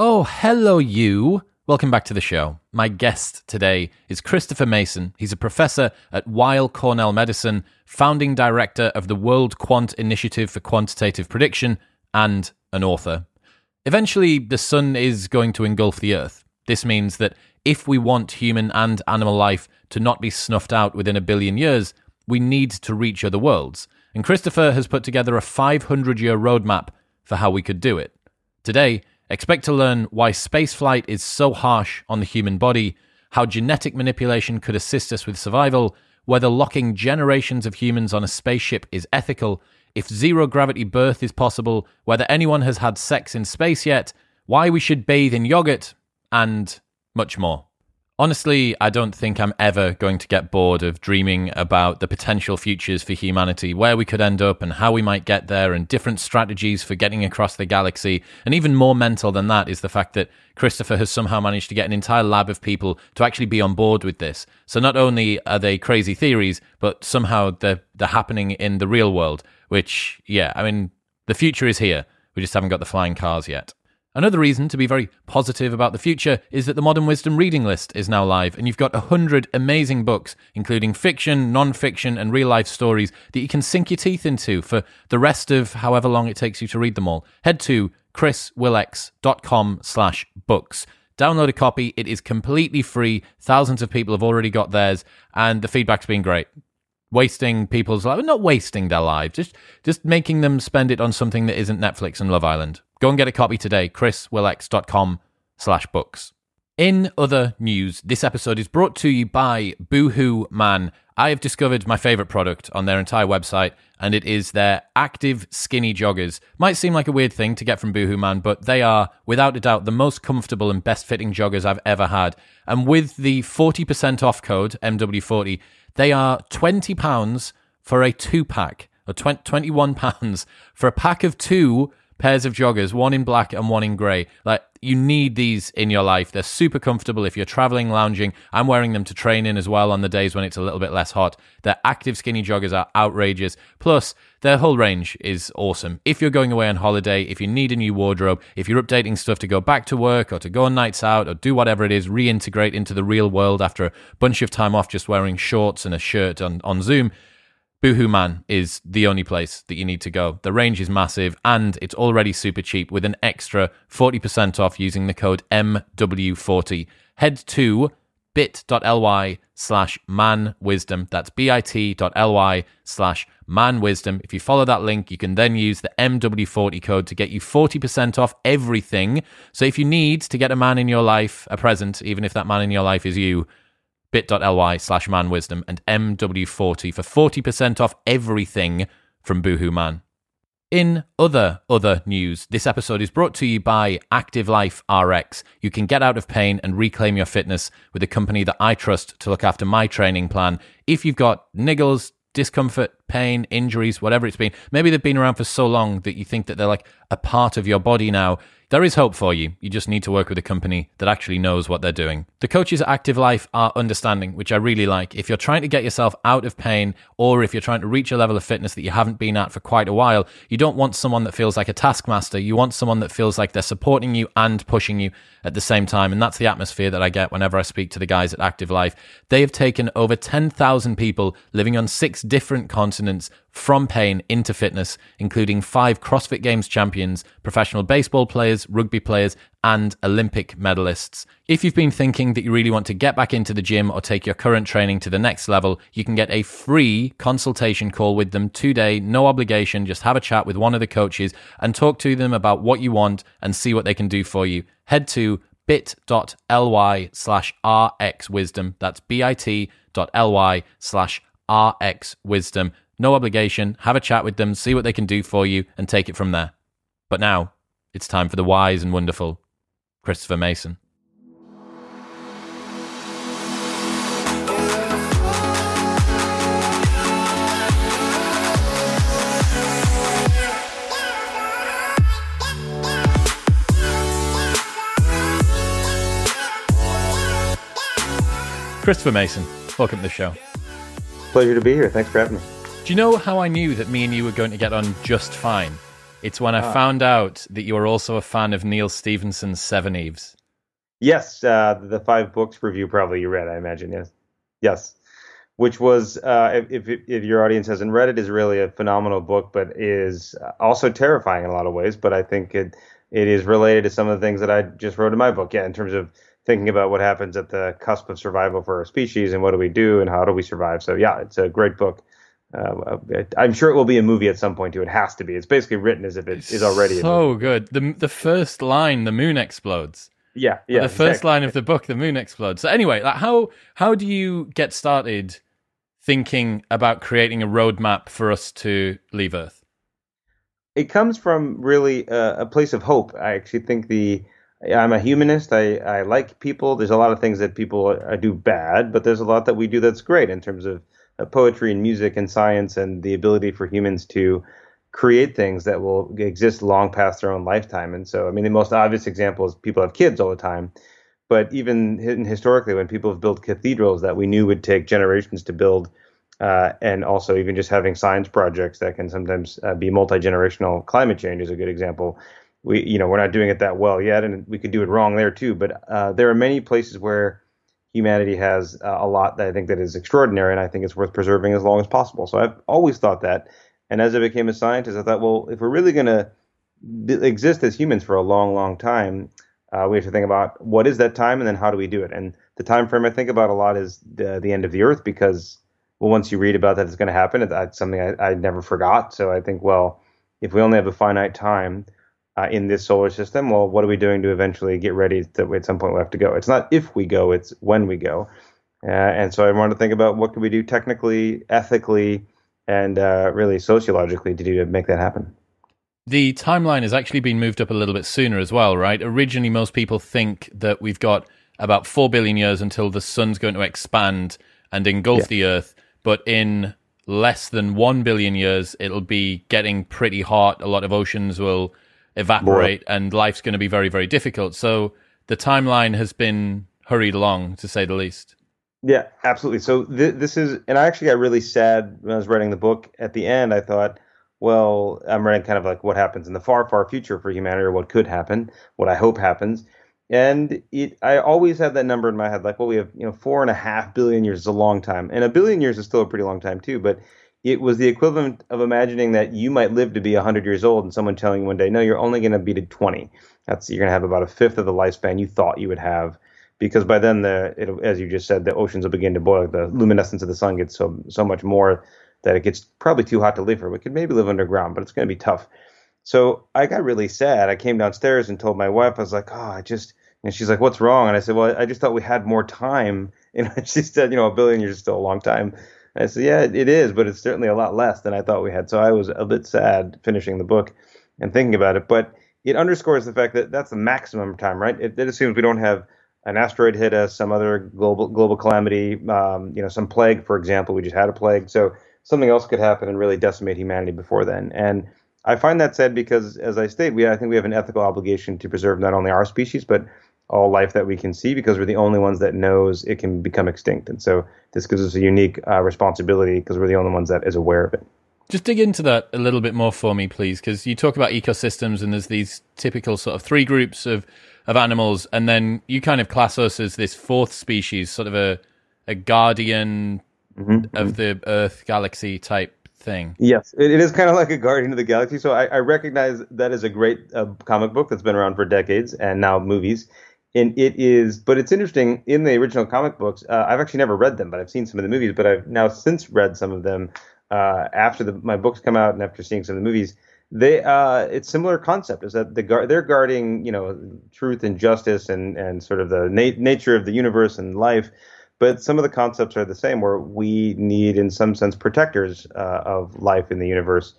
Oh, hello, you. Welcome back to the show. My guest today is Christopher Mason. He's a professor at Weill Cornell Medicine, founding director of the WorldQuant Initiative for Quantitative Prediction, and an author. Eventually, the sun is going to engulf the earth. This means that if we want human and animal life to not be snuffed out within a billion years, we need to reach other worlds. And Christopher has put together a 500 year roadmap for how we could do it. Today, expect to learn why spaceflight is so harsh on the human body, how genetic manipulation could assist us with survival, whether locking generations of humans on a spaceship is ethical, if zero gravity birth is possible, whether anyone has had sex in space yet, why we should bathe in yogurt, and much more. Honestly, I don't think I'm ever going to get bored of dreaming about the potential futures for humanity, where we could end up and how we might get there, and different strategies for getting across the galaxy. And even more mental than that is the fact that Christopher has somehow managed to get an entire lab of people to actually be on board with this. So not only are they crazy theories, but somehow they're, they're happening in the real world, which, yeah, I mean, the future is here. We just haven't got the flying cars yet. Another reason to be very positive about the future is that the Modern Wisdom reading list is now live, and you've got 100 amazing books, including fiction, non fiction, and real life stories that you can sink your teeth into for the rest of however long it takes you to read them all. Head to chriswillx.com slash books. Download a copy. It is completely free. Thousands of people have already got theirs, and the feedback's been great wasting people's lives not wasting their lives just just making them spend it on something that isn't netflix and love island Go and get a copy today, chriswillx.com slash books. In other news, this episode is brought to you by Boohoo Man. I have discovered my favorite product on their entire website, and it is their active skinny joggers. Might seem like a weird thing to get from Boohoo Man, but they are, without a doubt, the most comfortable and best fitting joggers I've ever had. And with the 40% off code, MW40, they are £20 for a two pack, or £21 for a pack of two pairs of joggers, one in black and one in grey. Like you need these in your life. They're super comfortable if you're traveling, lounging. I'm wearing them to train in as well on the days when it's a little bit less hot. Their active skinny joggers are outrageous. Plus, their whole range is awesome. If you're going away on holiday, if you need a new wardrobe, if you're updating stuff to go back to work or to go on nights out or do whatever it is, reintegrate into the real world after a bunch of time off just wearing shorts and a shirt on, on Zoom, Boohoo Man is the only place that you need to go. The range is massive and it's already super cheap with an extra 40% off using the code MW40. Head to bit.ly slash manwisdom. That's bit.ly slash manwisdom. If you follow that link, you can then use the MW40 code to get you 40% off everything. So if you need to get a man in your life a present, even if that man in your life is you, bit.ly slash manwisdom and MW40 for 40% off everything from Boohoo Man. In other other news, this episode is brought to you by Active Life RX. You can get out of pain and reclaim your fitness with a company that I trust to look after my training plan. If you've got niggles, discomfort, pain, injuries, whatever it's been, maybe they've been around for so long that you think that they're like a part of your body now there is hope for you. You just need to work with a company that actually knows what they're doing. The coaches at Active Life are understanding, which I really like. If you're trying to get yourself out of pain, or if you're trying to reach a level of fitness that you haven't been at for quite a while, you don't want someone that feels like a taskmaster. You want someone that feels like they're supporting you and pushing you at the same time. And that's the atmosphere that I get whenever I speak to the guys at Active Life. They have taken over 10,000 people living on six different continents from pain into fitness, including five CrossFit Games champions, professional baseball players, rugby players, and Olympic medalists. If you've been thinking that you really want to get back into the gym or take your current training to the next level, you can get a free consultation call with them today, no obligation. Just have a chat with one of the coaches and talk to them about what you want and see what they can do for you. Head to bit.ly slash rxwisdom. That's bit.ly slash rxwisdom no obligation. Have a chat with them, see what they can do for you, and take it from there. But now, it's time for the wise and wonderful Christopher Mason. Christopher Mason, welcome to the show. Pleasure to be here. Thanks for having me. Do you know how I knew that me and you were going to get on just fine? It's when I uh, found out that you were also a fan of Neal Stephenson's Seven Eves. Yes, uh, the five books review probably you read, I imagine. Yes, yes. Which was, uh, if, if, if your audience hasn't read it, is really a phenomenal book, but is also terrifying in a lot of ways. But I think it it is related to some of the things that I just wrote in my book. Yeah, in terms of thinking about what happens at the cusp of survival for our species and what do we do and how do we survive. So yeah, it's a great book. Uh, I'm sure it will be a movie at some point too. It has to be. It's basically written as if it it's is already so good. The the first line, the moon explodes. Yeah, yeah. The first line of the book, the moon explodes. So anyway, like how how do you get started thinking about creating a roadmap for us to leave Earth? It comes from really a place of hope. I actually think the I'm a humanist. I, I like people. There's a lot of things that people uh, do bad, but there's a lot that we do that's great in terms of uh, poetry and music and science and the ability for humans to create things that will exist long past their own lifetime. And so, I mean, the most obvious example is people have kids all the time. But even historically, when people have built cathedrals that we knew would take generations to build, uh, and also even just having science projects that can sometimes uh, be multi generational, climate change is a good example we you know we're not doing it that well yet, and we could do it wrong there too. But uh, there are many places where humanity has uh, a lot that I think that is extraordinary, and I think it's worth preserving as long as possible. So I've always thought that. And as I became a scientist, I thought, well, if we're really going to exist as humans for a long, long time, uh, we have to think about what is that time, and then how do we do it. And the time frame I think about a lot is the the end of the Earth, because well, once you read about that, it's going to happen. That's something I, I never forgot. So I think, well, if we only have a finite time, uh, in this solar system. Well, what are we doing to eventually get ready to at some point we have to go? It's not if we go, it's when we go. Uh, and so I want to think about what can we do technically, ethically, and uh, really sociologically to do to make that happen. The timeline has actually been moved up a little bit sooner as well, right? Originally, most people think that we've got about 4 billion years until the sun's going to expand and engulf yeah. the Earth. But in less than 1 billion years, it'll be getting pretty hot. A lot of oceans will evaporate and life's going to be very, very difficult. So the timeline has been hurried along, to say the least. Yeah, absolutely. So th- this is, and I actually got really sad when I was writing the book. At the end, I thought, well, I'm writing kind of like what happens in the far, far future for humanity, or what could happen, what I hope happens. And it, I always have that number in my head, like, well, we have, you know, four and a half billion years is a long time, and a billion years is still a pretty long time too. But it was the equivalent of imagining that you might live to be 100 years old and someone telling you one day, no, you're only going to be to 20. That's you're going to have about a fifth of the lifespan you thought you would have, because by then the as you just said, the oceans will begin to boil. The luminescence of the sun gets so so much more that it gets probably too hot to live here. We could maybe live underground, but it's going to be tough. So I got really sad. I came downstairs and told my wife, I was like, oh, I just, and she's like, what's wrong? And I said, well, I just thought we had more time. And she said, you know, a billion years is still a long time. I said, yeah, it is, but it's certainly a lot less than I thought we had. So I was a bit sad finishing the book and thinking about it. But it underscores the fact that that's the maximum time, right? It, it assumes we don't have an asteroid hit us, some other global global calamity, um, you know, some plague, for example. We just had a plague, so something else could happen and really decimate humanity before then. And I find that sad because, as I state, we I think we have an ethical obligation to preserve not only our species but all life that we can see because we're the only ones that knows it can become extinct. And so this gives us a unique uh, responsibility because we're the only ones that is aware of it. Just dig into that a little bit more for me, please, because you talk about ecosystems and there's these typical sort of three groups of, of animals, and then you kind of class us as this fourth species, sort of a a guardian mm-hmm. of the Earth galaxy type thing. Yes, it, it is kind of like a guardian of the galaxy. So I, I recognize that is a great uh, comic book that's been around for decades and now movies and it is but it's interesting in the original comic books uh, i've actually never read them but i've seen some of the movies but i've now since read some of them uh, after the, my books come out and after seeing some of the movies they uh, it's similar concept is that the they're guarding you know truth and justice and and sort of the na- nature of the universe and life but some of the concepts are the same where we need in some sense protectors uh, of life in the universe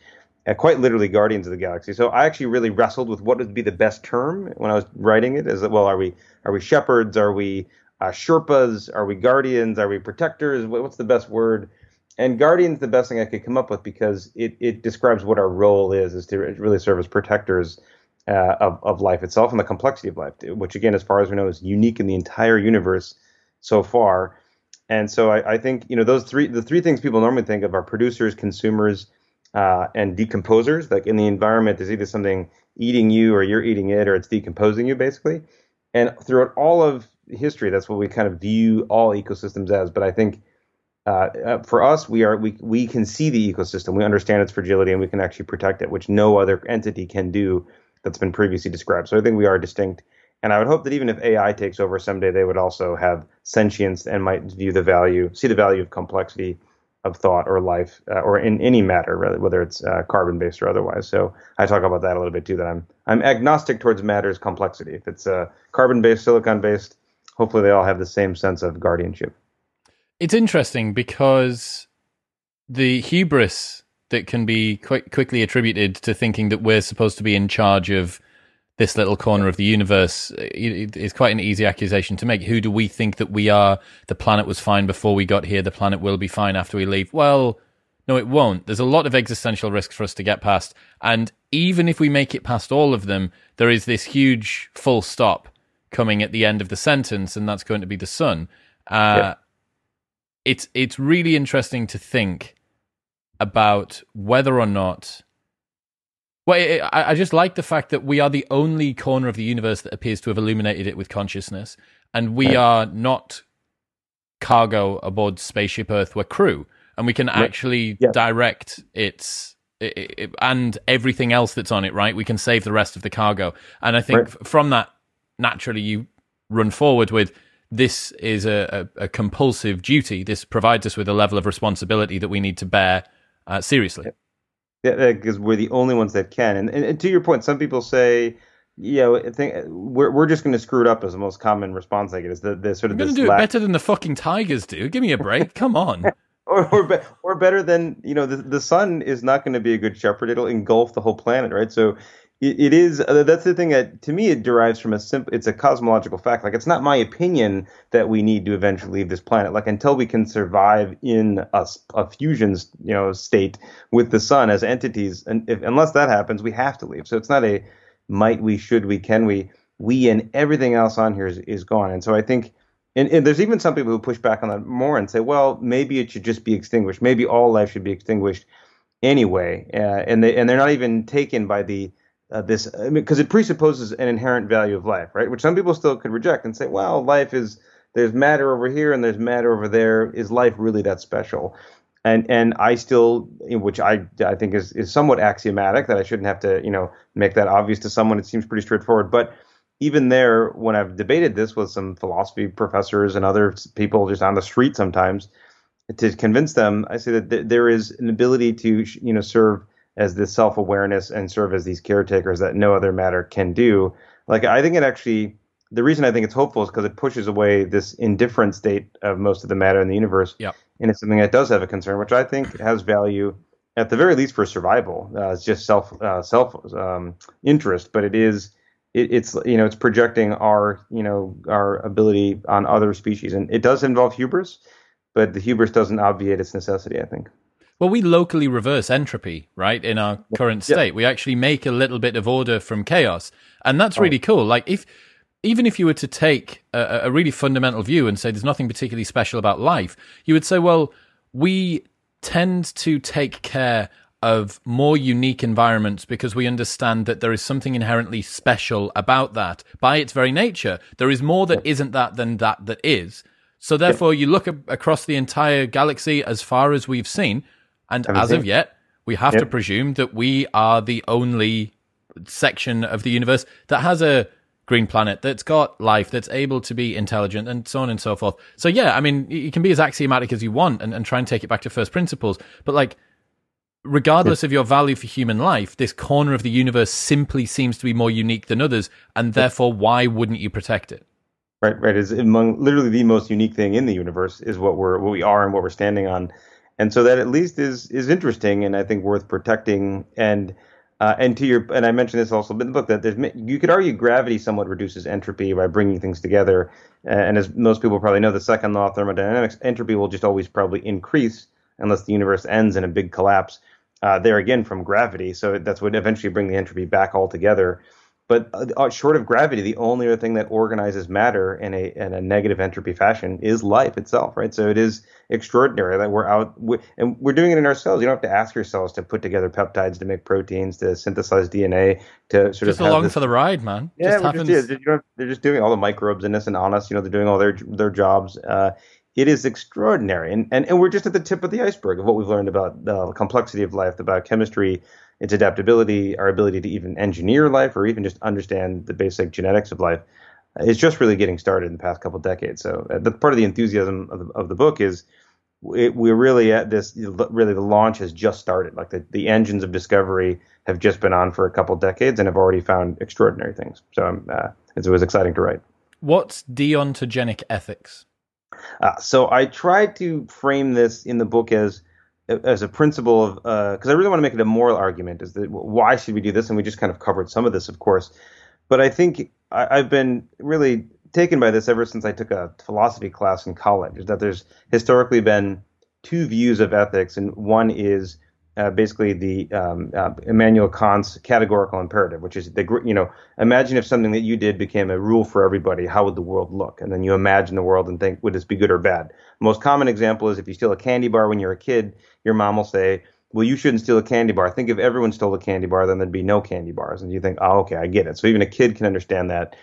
uh, quite literally Guardians of the Galaxy. So I actually really wrestled with what would be the best term when I was writing it. Is it well, are we are we shepherds? Are we uh, Sherpas? Are we guardians? Are we protectors? What's the best word? And guardians, the best thing I could come up with because it, it describes what our role is, is to really serve as protectors uh, of, of life itself and the complexity of life, which again, as far as we know, is unique in the entire universe so far. And so I, I think, you know, those three, the three things people normally think of are producers, consumers, uh, and decomposers. Like in the environment, there's either something eating you or you're eating it or it's decomposing you basically. And throughout all of history, that's what we kind of view all ecosystems as. But I think uh, uh, for us, we are we we can see the ecosystem, we understand its fragility, and we can actually protect it, which no other entity can do that's been previously described. So I think we are distinct. And I would hope that even if AI takes over someday, they would also have sentience and might view the value, see the value of complexity of thought or life uh, or in any matter, whether it's uh, carbon based or otherwise. So I talk about that a little bit too. That I'm I'm agnostic towards matter's complexity. If it's uh, carbon based, silicon based, hopefully they all have the same sense of guardianship. It's interesting because the hubris that can be quite quickly attributed to thinking that we're supposed to be in charge of this little corner of the universe is quite an easy accusation to make. Who do we think that we are? The planet was fine before we got here. The planet will be fine after we leave. Well, no, it won't. There's a lot of existential risks for us to get past. And even if we make it past all of them, there is this huge full stop coming at the end of the sentence, and that's going to be the sun. Uh, yeah. It's it's really interesting to think about whether or not well, I, I just like the fact that we are the only corner of the universe that appears to have illuminated it with consciousness, and we are not cargo aboard spaceship Earth. We're crew, and we can actually direct its it, it, and everything else that's on it. Right, we can save the rest of the cargo, and I think right. from that, naturally, you run forward with this is a, a, a, compulsive duty. This provides us with a level of responsibility that we need to bear uh, seriously. Yeah, because we're the only ones that can. And, and, and to your point, some people say, you know, I think uh, we're we're just going to screw it up. As the most common response I get is the, the sort of. You're going to do lack- it better than the fucking Tigers do. Give me a break. Come on. or or, be, or better than you know the the sun is not going to be a good shepherd. It'll engulf the whole planet, right? So it, it is uh, that's the thing that to me it derives from a simple it's a cosmological fact like it's not my opinion that we need to eventually leave this planet like until we can survive in a, a fusion you know state with the sun as entities and if, unless that happens we have to leave so it's not a might we should we can we we and everything else on here is, is gone and so i think and, and, there's even some people who push back on that more and say, well, maybe it should just be extinguished. Maybe all life should be extinguished anyway. Uh, and they and they're not even taken by the uh, this because I mean, it presupposes an inherent value of life, right? Which some people still could reject and say, well, life is there's matter over here and there's matter over there. Is life really that special? And and I still, which I I think is is somewhat axiomatic that I shouldn't have to you know make that obvious to someone. It seems pretty straightforward, but even there, when I've debated this with some philosophy professors and other people just on the street sometimes, to convince them, I say that th- there is an ability to you know serve as this self awareness and serve as these caretakers that no other matter can do. Like I think it actually the reason I think it's hopeful is because it pushes away this indifferent state of most of the matter in the universe. Yep. And it's something that does have a concern, which I think has value at the very least for survival. Uh, it's just self uh, self um, interest, but it is it, it's you know it's projecting our you know our ability on other species, and it does involve hubris, but the hubris doesn't obviate its necessity. I think. Well, we locally reverse entropy, right? In our current state, we actually make a little bit of order from chaos, and that's oh. really cool. Like if even if you were to take a, a, really fundamental view and say there's nothing particularly special about life, you would say, well, we tend to take care of more unique environments because we understand that there is something inherently special about that by its very nature. There is more that isn't that than that that is. So therefore, you look across the entire galaxy as far as we've seen, and as of yet, we have yep. to presume that we are the only section of the universe that has a green planet that's got life that's able to be intelligent and so on and so forth. So yeah, I mean, you can be as axiomatic as you want and, and try and take it back to first principles, but like regardless of your value for human life, this corner of the universe simply seems to be more unique than others, and therefore, why wouldn't you protect it? Right, right. Is among literally the most unique thing in the universe is what we're what we are and what we're standing on and so that at least is is interesting and I think worth protecting. And uh, and to your and I mentioned this also in the book that there's you could argue gravity somewhat reduces entropy by bringing things together. And as most people probably know, the second law of thermodynamics, entropy will just always probably increase unless the universe ends in a big collapse. Uh, there again from gravity, so that's what eventually bring the entropy back all together. But uh, short of gravity, the only other thing that organizes matter in a in a negative entropy fashion is life itself, right? So it is extraordinary that we're out we, and we're doing it in ourselves. You don't have to ask yourselves to put together peptides to make proteins, to synthesize DNA, to sort of just of along this, for the ride, man. Yeah, just happens. Just, yeah, they're just doing all the microbes in us and on us. You know, they're doing all their their jobs. Uh, it is extraordinary, and, and and we're just at the tip of the iceberg of what we've learned about the complexity of life, the biochemistry its adaptability, our ability to even engineer life or even just understand the basic genetics of life is just really getting started in the past couple decades. So uh, the part of the enthusiasm of the, of the book is it, we're really at this really the launch has just started. Like the, the engines of discovery have just been on for a couple decades and have already found extraordinary things. So um, uh, it was exciting to write. What's deontogenic ethics? Uh, so I tried to frame this in the book as as a principle of because uh, I really want to make it a moral argument is that why should we do this? And we just kind of covered some of this of course. But I think I, have been really taken by this ever since I took a philosophy class in college is that there's historically been two views of ethics and one is uh, basically the um, uh, Immanuel Kant's categorical imperative, which is the you know imagine if something that you did became a rule for everybody, how would the world look? And then you imagine the world and think, would this be good or bad? most common example is if you steal a candy bar when you're a kid, your mom will say, well, you shouldn't steal a candy bar. Think if everyone stole a candy bar, then there'd be no candy bars. And you think, oh, okay, I get it. So even a kid can understand that.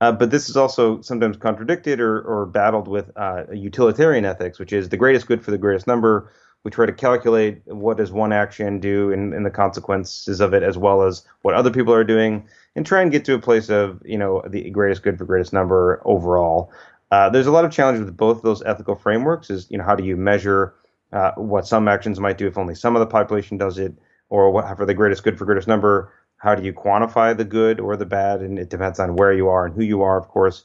Uh, but this is also sometimes contradicted or, or battled with uh, utilitarian ethics, which is the greatest good for the greatest number we try to calculate what does one action do and, and, the consequences of it as well as what other people are doing and try and get to a place of you know the greatest good for greatest number overall. Uh, there's a lot of challenges with both of those ethical frameworks is you know how do you measure uh, what some actions might do if only some of the population does it or what for the greatest good for greatest number how do you quantify the good or the bad? And it depends on where you are and who you are of course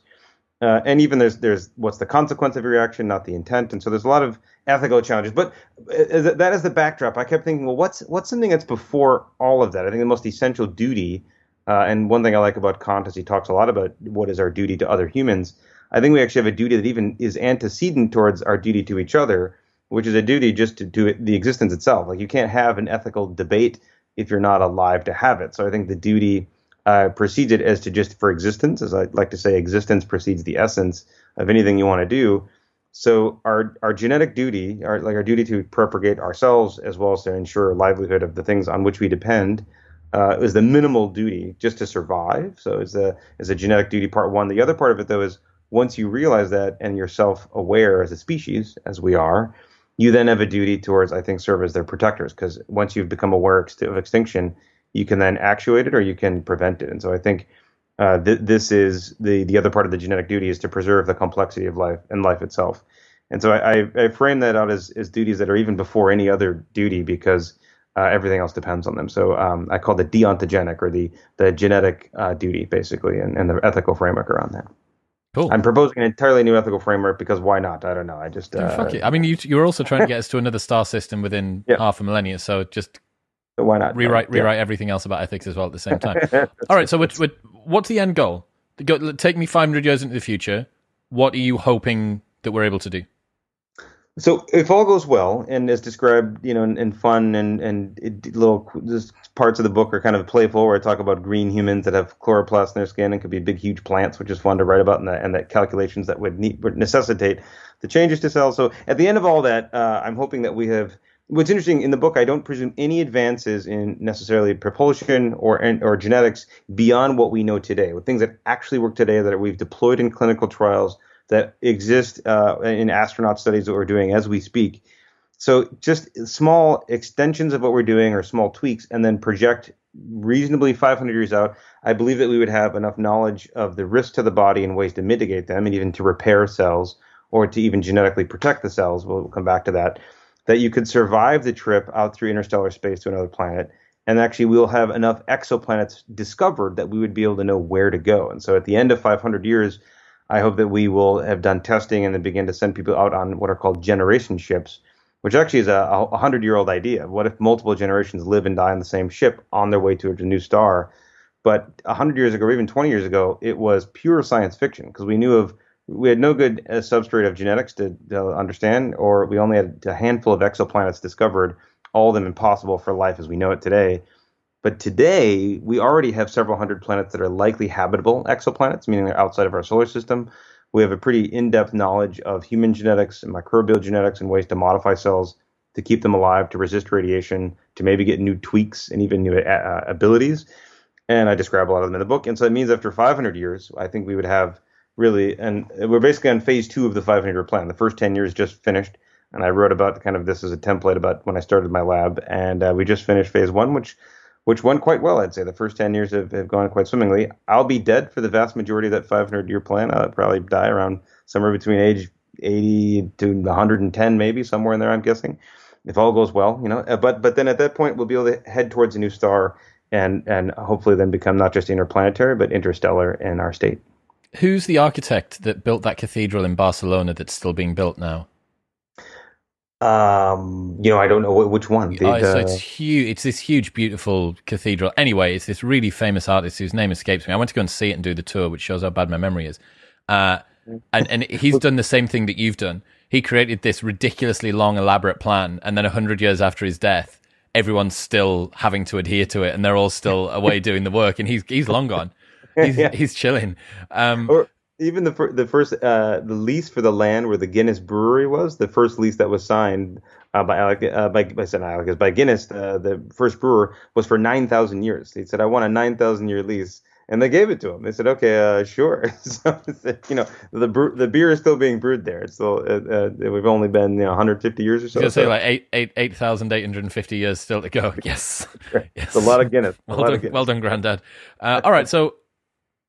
uh, and even there's there's what's the consequence of your action, not the intent, and so there's a lot of ethical challenges. But uh, that is the backdrop. I kept thinking, well, what's what's something that's before all of that? I think the most essential duty, uh, and one thing I like about Kant is he talks a lot about what is our duty to other humans. I think we actually have a duty that even is antecedent towards our duty to each other, which is a duty just to do the existence itself. Like you can't have an ethical debate if you're not alive to have it. So I think the duty uh, precedes it as to just for existence, as I like to say, existence precedes the essence of anything you want to do. So our our genetic duty, our like our duty to propagate ourselves as well as to ensure livelihood of the things on which we depend, uh, is the minimal duty just to survive. So it's a is a genetic duty part one. The other part of it though is once you realize that and you're self aware as a species, as we are, you then have a duty towards I think serve as their protectors because once you've become aware of extinction, you can then actuate it or you can prevent it. And so I think uh, th- this is the the other part of the genetic duty is to preserve the complexity of life and life itself. And so I, I, I frame that out as, as duties that are even before any other duty because uh, everything else depends on them. So um, I call it deontogenic or the the genetic uh, duty basically, and, and the ethical framework around that. Cool. I'm proposing an entirely new ethical framework because why not? I don't know. I just uh, fuck it. I mean, you you're also trying to get us to another star system within yeah. half a millennia, so just so why not rewrite yeah. rewrite everything else about ethics as well at the same time? All right. So what, what's the end goal? Go, take me 500 years into the future. What are you hoping that we're able to do? So if all goes well, and as described, you know, in, in fun and and it, little parts of the book are kind of playful, where I talk about green humans that have chloroplasts in their skin and could be big, huge plants, which is fun to write about, and the and the calculations that would, need, would necessitate the changes to cells. So at the end of all that, uh, I'm hoping that we have what's interesting in the book, I don't presume any advances in necessarily propulsion or or genetics beyond what we know today, with things that actually work today that we've deployed in clinical trials that exist uh, in astronaut studies that we're doing as we speak. So just small extensions of what we're doing or small tweaks, and then project reasonably 500 years out. I believe that we would have enough knowledge of the risk to the body and ways to mitigate them, and even to repair cells or to even genetically protect the cells. We'll come back to that that you could survive the trip out through interstellar space to another planet. And actually, we'll have enough exoplanets discovered that we would be able to know where to go. And so at the end of 500 years, I hope that we will have done testing and then begin to send people out on what are called generation ships, which actually is a, a 100 year old idea. What if multiple generations live and die on the same ship on their way to a new star? But 100 years ago, or even 20 years ago, it was pure science fiction because we knew of we had no good uh, substrate of genetics to, to, understand, or we only had a handful of exoplanets discovered, all of them impossible for life as we know it today. But today, we already have several hundred planets that are likely habitable exoplanets, meaning they're outside of our solar system. We have a pretty in depth knowledge of human genetics and microbial genetics and ways to modify cells to keep them alive, to resist radiation, to maybe get new tweaks and even new uh, abilities. And I describe a lot of them in the book. And so it means after 500 years, I think we would have really, and we're basically on phase two of the 500 year plan. The first 10 years just finished. And I wrote about kind of this as a template about when I started my lab. And uh, we just finished phase one, which which went quite well, I'd say. The first 10 years have, have gone quite swimmingly. I'll be dead for the vast majority of that 500 year plan. I'll probably die around somewhere between age 80 to 110, maybe somewhere in there, I'm guessing, if all goes well, you know. Uh, but but then at that point, we'll be able to head towards a new star and and hopefully then become not just interplanetary but interstellar in our state. Who's the architect that built that cathedral in Barcelona that's still being built now? Um, you know, I don't know which one. The, oh, so it's huge. It's this huge, beautiful cathedral. Anyway, it's this really famous artist whose name escapes me. I went to go and see it and do the tour, which shows how bad my memory is. Uh, and and he's done the same thing that you've done. He created this ridiculously long, elaborate plan, and then a hundred years after his death, everyone's still having to adhere to it, and they're all still away doing the work, and he's he's long gone. He's yeah. he's chilling. Um, or even the the first uh, the lease for the land where the Guinness Brewery was, the first lease that was signed uh, by Alec, uh, by I said Alec, by Guinness, uh, the first brewer was for nine thousand years. He said, "I want a nine thousand year lease." and they gave it to him. They said, "Okay, uh, sure." so you know, the the beer is still being brewed there. It's still uh, uh, we've only been you know 150 years or so. Say like eight eight eight thousand eight hundred and fifty years still to go. Yes, yes. it's a lot of Guinness. well done, well done, Granddad. Uh, all right, so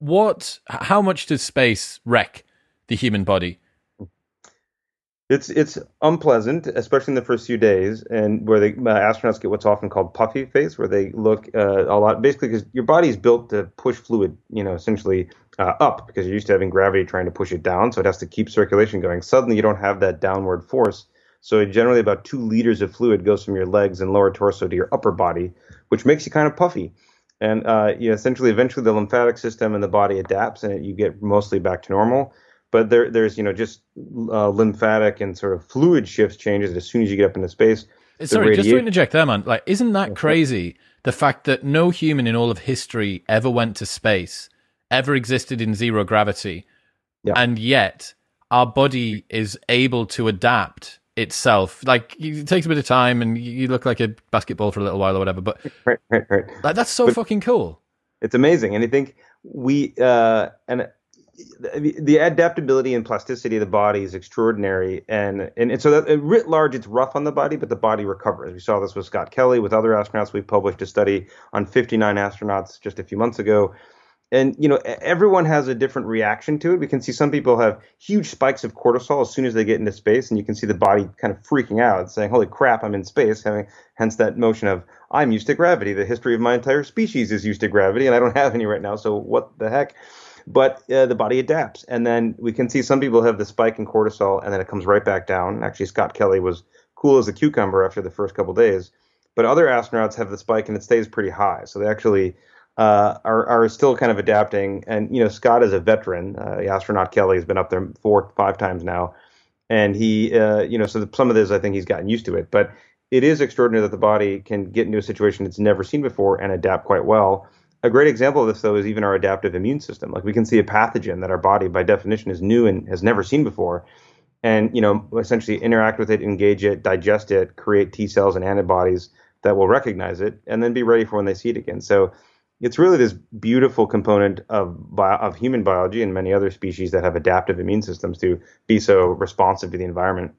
what? How much does space wreck the human body? It's it's unpleasant, especially in the first few days, and where the uh, astronauts get what's often called puffy face, where they look uh, a lot, basically because your body's built to push fluid, you know, essentially uh, up because you're used to having gravity trying to push it down, so it has to keep circulation going. Suddenly, you don't have that downward force, so generally about two liters of fluid goes from your legs and lower torso to your upper body, which makes you kind of puffy. And uh, you know, essentially, eventually, the lymphatic system and the body adapts, and you get mostly back to normal but there, there's you know just uh, lymphatic and sort of fluid shifts changes as soon as you get up into space. Sorry, just to interject there, man. Like, isn't that crazy? The fact that no human in all of history ever went to space, ever existed in zero gravity, yeah. and yet our body is able to adapt itself. Like, it takes a bit of time, and you look like a basketball for a little while or whatever. But right, right, right. Like, that's so but fucking cool. It's amazing, and I think we uh, and the adaptability and plasticity of the body is extraordinary, and and, and so that writ large, it's rough on the body, but the body recovers. We saw this with Scott Kelly, with other astronauts. We published a study on 59 astronauts just a few months ago, and you know everyone has a different reaction to it. We can see some people have huge spikes of cortisol as soon as they get into space, and you can see the body kind of freaking out, saying, "Holy crap, I'm in space!" Having hence that motion of "I'm used to gravity. The history of my entire species is used to gravity, and I don't have any right now. So what the heck?" but uh, the body adapts. And then we can see some people have the spike in cortisol and then it comes right back down. Actually, Scott Kelly was cool as a cucumber after the first couple days, but other astronauts have the spike and it stays pretty high. So they actually uh, are, are still kind of adapting. And, you know, Scott is a veteran. Uh, the astronaut Kelly has been up there four, five times now. And he, uh, you know, so the, some of this, I think he's gotten used to it. But it is extraordinary that the body can get into a situation it's never seen before and adapt quite well a great example of this, though, is even our adaptive immune system. Like we can see a pathogen that our body, by definition, is new and has never seen before, and you know, essentially interact with it, engage it, digest it, create T cells and antibodies that will recognize it, and then be ready for when they see it again. So it's really this beautiful component of bio, of human biology and many other species that have adaptive immune systems to be so responsive to the environment.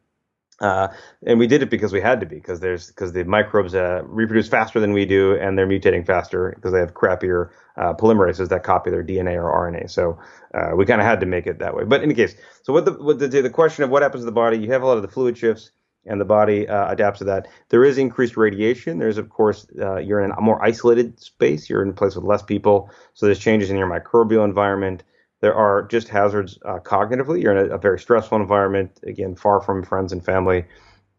Uh, and we did it because we had to be because there's because the microbes uh, reproduce faster than we do and they're mutating faster because they have crappier uh, polymerases that copy their DNA or RNA. So uh, we kind of had to make it that way. But in any case, so what the what the, the question of what happens to the body? You have a lot of the fluid shifts and the body uh, adapts to that. There is increased radiation. There's of course uh, you're in a more isolated space. You're in a place with less people, so there's changes in your microbial environment. There are just hazards uh, cognitively. You're in a, a, very stressful environment, again, far from friends and family,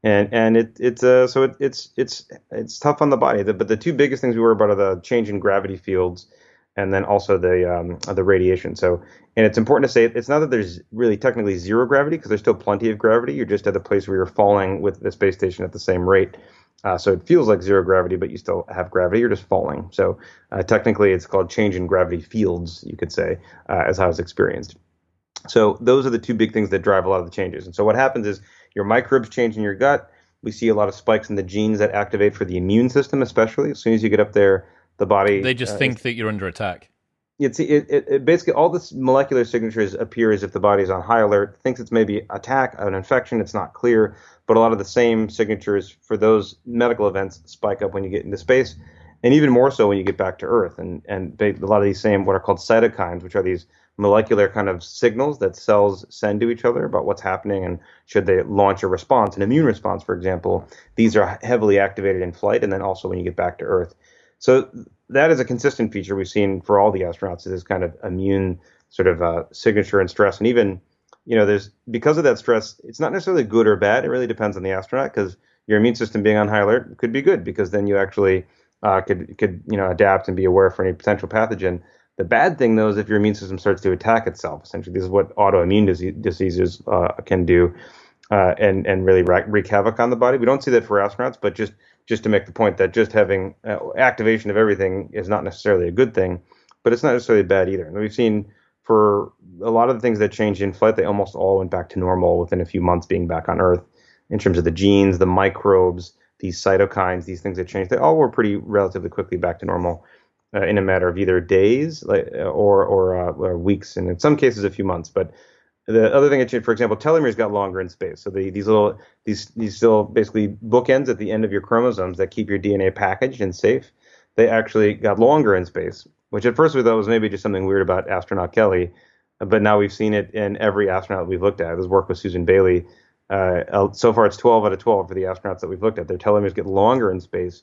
and and it it's uh, so it, it's it's it's tough on the body. The, but the two biggest things we worry about are the change in gravity fields, and then also the um, the radiation. So, and it's important to say it's not that there's really technically zero gravity because there's still plenty of gravity. You're just at the place where you're falling with the space station at the same rate. Uh, so it feels like zero gravity, but you still have gravity. You're just falling. So uh, technically, it's called change in gravity fields, you could say, uh, as how it's experienced. So those are the two big things that drive a lot of the changes. And so what happens is your microbes change in your gut. We see a lot of spikes in the genes that activate for the immune system, especially as soon as you get up there, the body. They just uh, think that you're under attack. It's it, it, it, basically all this molecular signatures appear as if the body is on high alert, thinks it's maybe attack, an infection. It's not clear, but a lot of the same signatures for those medical events spike up when you get into space, and even more so when you get back to Earth. And and they, a lot of these same what are called cytokines, which are these molecular kind of signals that cells send to each other about what's happening and should they launch a response, an immune response, for example. These are heavily activated in flight, and then also when you get back to Earth. So that is a consistent feature we've seen for all the astronauts. Is this kind of immune sort of uh, signature and stress, and even you know, there's because of that stress. It's not necessarily good or bad. It really depends on the astronaut because your immune system being on high alert could be good because then you actually uh, could could you know adapt and be aware for any potential pathogen. The bad thing though is if your immune system starts to attack itself. Essentially, this is what autoimmune disease, diseases uh, can do, uh, and and really wreak havoc on the body. We don't see that for astronauts, but just just to make the point that just having uh, activation of everything is not necessarily a good thing, but it's not necessarily bad either. And we've seen for a lot of the things that changed in flight, they almost all went back to normal within a few months being back on Earth. In terms of the genes, the microbes, these cytokines, these things that changed, they all were pretty relatively quickly back to normal uh, in a matter of either days like, or or, uh, or, weeks, and in some cases a few months. But the other thing that changed, for example, telomeres got longer in space. So the, these little these these still basically bookends at the end of your chromosomes that keep your DNA packaged and safe. They actually got longer in space, which at first we thought was maybe just something weird about astronaut Kelly, but now we've seen it in every astronaut we've looked at. This work with Susan Bailey. Uh, so far, it's 12 out of 12 for the astronauts that we've looked at. Their telomeres get longer in space.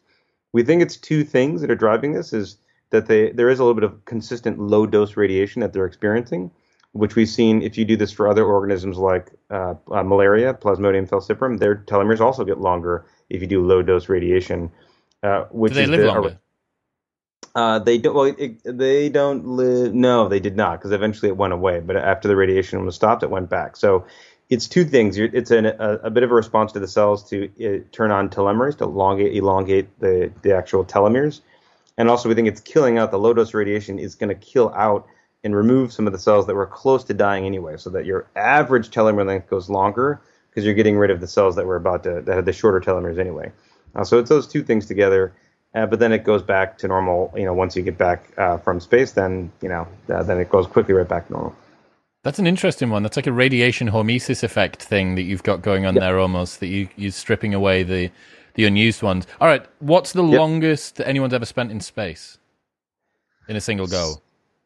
We think it's two things that are driving this: is that they there is a little bit of consistent low dose radiation that they're experiencing, which we've seen if you do this for other organisms like uh, uh, malaria, Plasmodium falciparum, their telomeres also get longer if you do low dose radiation. Uh, which do they live the, longer? Uh, they don't. Well, it, they don't live. No, they did not, because eventually it went away. But after the radiation was stopped, it went back. So it's two things. It's an, a, a, bit of a response to the cells to uh, turn on telomeres to elongate, elongate the the actual telomeres, and also we think it's killing out the low dose radiation is going to kill out and remove some of the cells that were close to dying anyway, so that your average telomere length goes longer because you're getting rid of the cells that were about to that had the shorter telomeres anyway. Uh, so it's those two things together. Uh, but then it goes back to normal. You know, once you get back uh, from space, then you know, uh, then it goes quickly right back to normal. That's an interesting one. That's like a radiation hormesis effect thing that you've got going on yep. there, almost that you you're stripping away the the unused ones. All right, what's the yep. longest that anyone's ever spent in space in a single go?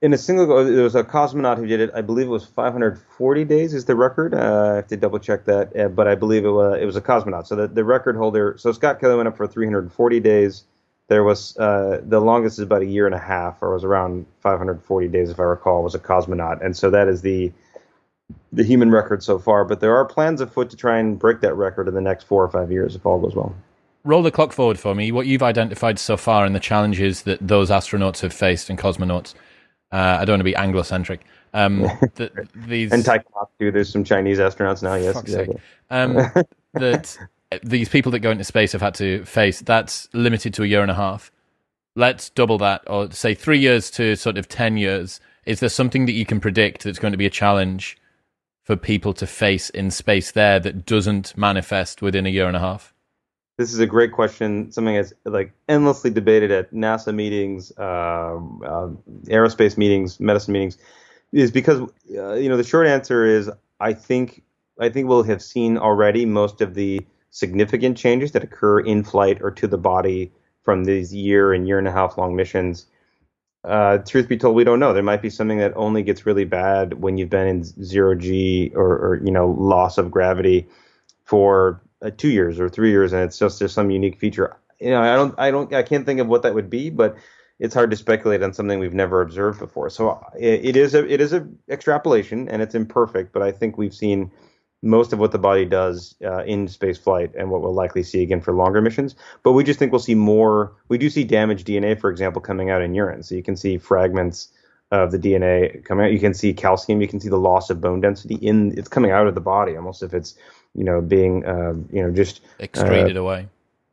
In a single go, there was a cosmonaut who did it. I believe it was 540 days is the record. Uh, I have to double check that, uh, but I believe it was it was a cosmonaut. So the, the record holder. So Scott Kelly went up for 340 days. There was uh, the longest is about a year and a half, or was around 540 days, if I recall, was a cosmonaut, and so that is the the human record so far. But there are plans afoot to try and break that record in the next four or five years, if all goes well. Roll the clock forward for me. What you've identified so far and the challenges that those astronauts have faced and cosmonauts. Uh, I don't want to be Anglo-centric. Um, the, these and too. There's some Chinese astronauts now. Yes, exactly. Um, that these people that go into space have had to face, that's limited to a year and a half. Let's double that, or say three years to sort of 10 years. Is there something that you can predict that's going to be a challenge for people to face in space there that doesn't manifest within a year and a half? This is a great question. Something that's like endlessly debated at NASA meetings, uh, uh, aerospace meetings, medicine meetings, is because uh, you know the short answer is I think I think we'll have seen already most of the significant changes that occur in flight or to the body from these year and year and a half long missions. Uh, truth be told, we don't know. There might be something that only gets really bad when you've been in zero G or, or you know loss of gravity for uh, two years or three years, and it's just just some unique feature. You know, I don't, I don't, I can't think of what that would be, but it's hard to speculate on something we've never observed before. So it, it is a, it is a extrapolation, and it's imperfect, but I think we've seen most of what the body does uh, in space flight and what we'll likely see again for longer missions. But we just think we'll see more. We do see damaged DNA, for example, coming out in urine. So you can see fragments of the DNA coming out. You can see calcium. You can see the loss of bone density in it's coming out of the body, almost if it's you know being uh, you know just excreted uh, away.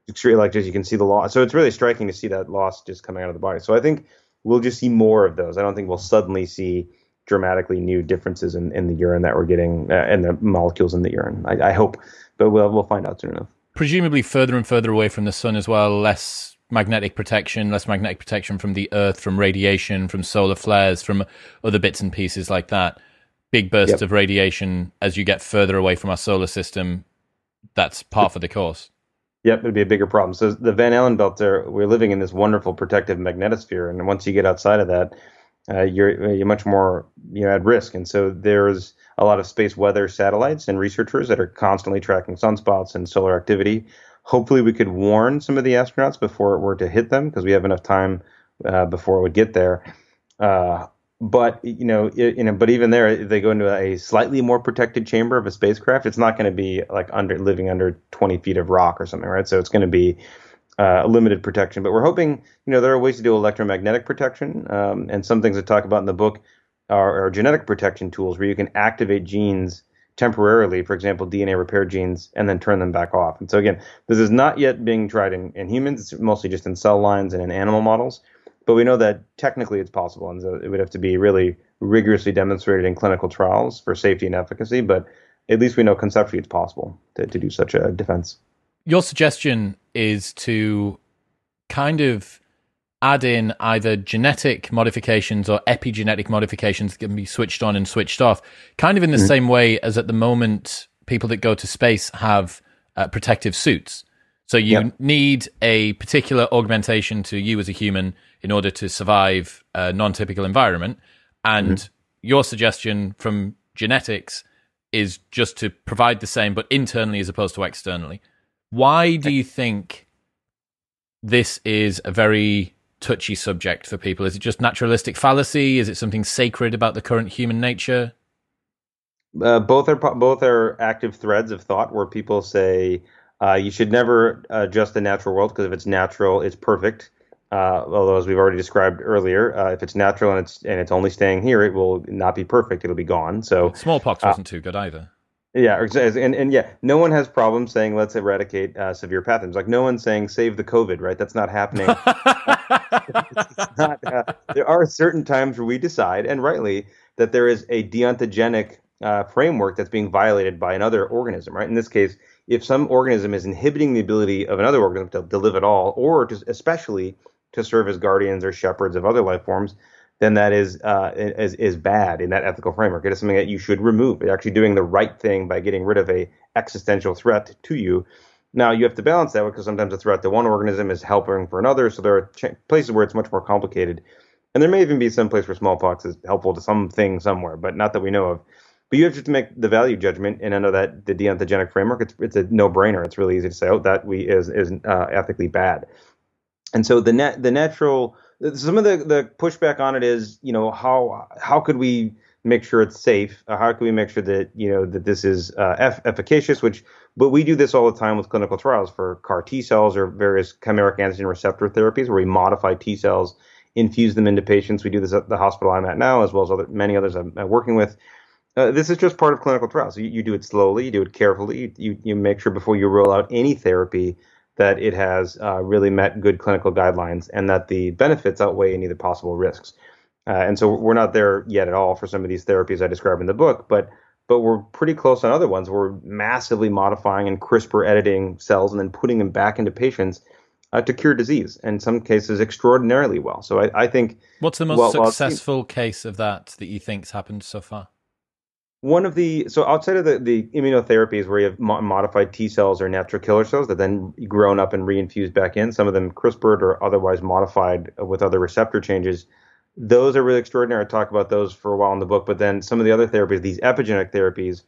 extreme, like just you can see the loss. So it's really striking to see that loss just coming out of the body. So I think we'll just see more of those. I don't think we'll suddenly see dramatically new differences in, in the urine that we're getting uh, and the molecules in the urine. I, I hope, but we'll we'll find out soon enough. Presumably, further and further away from the sun as well, less magnetic protection, less magnetic protection from the Earth, from radiation, from solar flares, from other bits and pieces like that. Big bursts yep. of radiation as you get further away from our solar system. That's par for the course. Yep, it'd be a bigger problem. So the Van Allen belts are we're living in this wonderful protective magnetosphere, and once you get outside of that, uh, you're you're much more you know at risk. And so there's a lot of space weather satellites and researchers that are constantly tracking sunspots and solar activity. Hopefully, we could warn some of the astronauts before it were to hit them because we have enough time uh, before it would get there. Uh, but you know, it, you know, but even there, if they go into a slightly more protected chamber of a spacecraft, it's not going to be like under living under 20 feet of rock or something, right? So it's going to be uh, limited protection. But we're hoping, you know, there are ways to do electromagnetic protection, um, and some things I talk about in the book are, are, genetic protection tools where you can activate genes temporarily, for example, DNA repair genes, and then turn them back off. And so again, this is not yet being tried in, in humans; it's mostly just in cell lines and in animal models. But we know that technically it's possible, and so it would have to be really rigorously demonstrated in clinical trials for safety and efficacy. But at least we know conceptually it's possible to, to do such a defense. Your suggestion is to kind of add in either genetic modifications or epigenetic modifications that can be switched on and switched off, kind of in the mm-hmm. same way as at the moment people that go to space have uh, protective suits. So you yep. need a particular augmentation to you as a human in order to survive a non-typical environment, and mm-hmm. your suggestion from genetics is just to provide the same, but internally as opposed to externally. Why do you think this is a very touchy subject for people? Is it just naturalistic fallacy? Is it something sacred about the current human nature? Uh, both are both are active threads of thought where people say uh, you should never adjust the natural world because if it's natural, it's perfect. Uh, although, as we've already described earlier, uh, if it's natural and it's and it's only staying here, it will not be perfect. It'll be gone. So smallpox wasn't too good either. Yeah, and and yeah, no one has problems saying let's eradicate uh, severe pathogens. Like no one's saying save the COVID, right? That's not happening. not, uh, there are certain times where we decide, and rightly, that there is a deontogenic uh, framework that's being violated by another organism, right? In this case, if some organism is inhibiting the ability of another organism to, to live at all, or to, especially to serve as guardians or shepherds of other life forms, then that is uh, is is bad in that ethical framework. It is something that you should remove. You're actually doing the right thing by getting rid of a existential threat to you. Now you have to balance that because sometimes a threat to one organism is helping for another. So there are ch- places where it's much more complicated, and there may even be some place where smallpox is helpful to something somewhere, but not that we know of. But you have to make the value judgment, and under that the deontogenic framework, it's it's a no brainer. It's really easy to say, oh, that we is is uh, ethically bad. And so the net the natural some of the, the pushback on it is, you know, how how could we make sure it's safe? Uh, how can we make sure that you know that this is uh, eff- efficacious? Which, but we do this all the time with clinical trials for CAR T cells or various chimeric antigen receptor therapies, where we modify T cells, infuse them into patients. We do this at the hospital I'm at now, as well as other, many others I'm, working with. Uh, this is just part of clinical trials. You, you, do it slowly, you do it carefully. You, you make sure before you roll out any therapy that it has uh, really met good clinical guidelines and that the benefits outweigh any of the possible risks. Uh, and so we're not there yet at all for some of these therapies I describe in the book, but but we're pretty close on other ones. We're massively modifying and CRISPR editing cells and then putting them back into patients uh, to cure disease. In some cases, extraordinarily well. So I, I think. What's the most well, successful well, case of that that you think's happened so far? One of the so outside of the, the immunotherapies where you have mo- modified T cells or natural killer cells that then grown up and reinfused back in, some of them CRISPRed or otherwise modified with other receptor changes. Those are really extraordinary. I talk about those for a while in the book, but then some of the other therapies, these epigenetic therapies,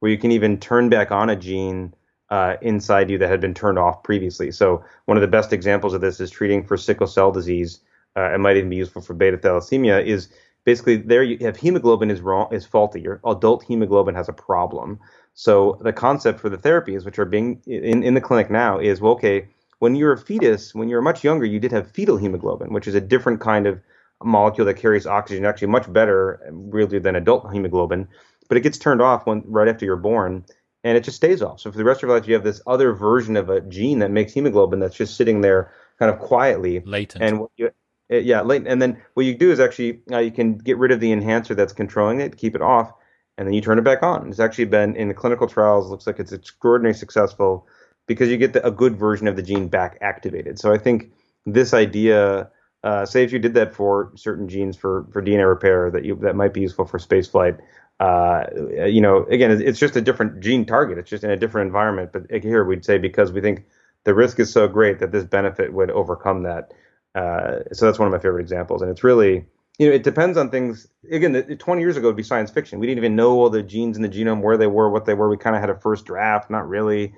where you can even turn back on a gene uh, inside you that had been turned off previously. So one of the best examples of this is treating for sickle cell disease. Uh, it might even be useful for beta thalassemia. Is basically there you have hemoglobin is wrong is faulty. Your adult hemoglobin has a problem. So the concept for the therapies, which are being in, in the clinic now, is well, okay, when you're a fetus, when you're much younger, you did have fetal hemoglobin, which is a different kind of molecule that carries oxygen, actually much better um, really than adult hemoglobin. But it gets turned off when right after you're born, and it just stays off. So for the rest of your life, you have this other version of a gene that makes hemoglobin that's just sitting there kind of quietly, latent. And what you, uh, yeah, latent. And then what you do is actually uh, you can get rid of the enhancer that's controlling it, keep it off, and then you turn it back on. It's actually been in the clinical trials. Looks like it's extraordinarily successful because you get the, a good version of the gene back activated. So I think this idea. Uh, say if you did that for certain genes for, for DNA repair that you that might be useful for space flight, uh, you know, again, it's just a different gene target. It's just in a different environment. But here we'd say because we think the risk is so great that this benefit would overcome that. Uh, so that's one of my favorite examples. And it's really, you know, it depends on things. Again, 20 years ago would be science fiction. We didn't even know all the genes in the genome, where they were, what they were. We kind of had a first draft, not really.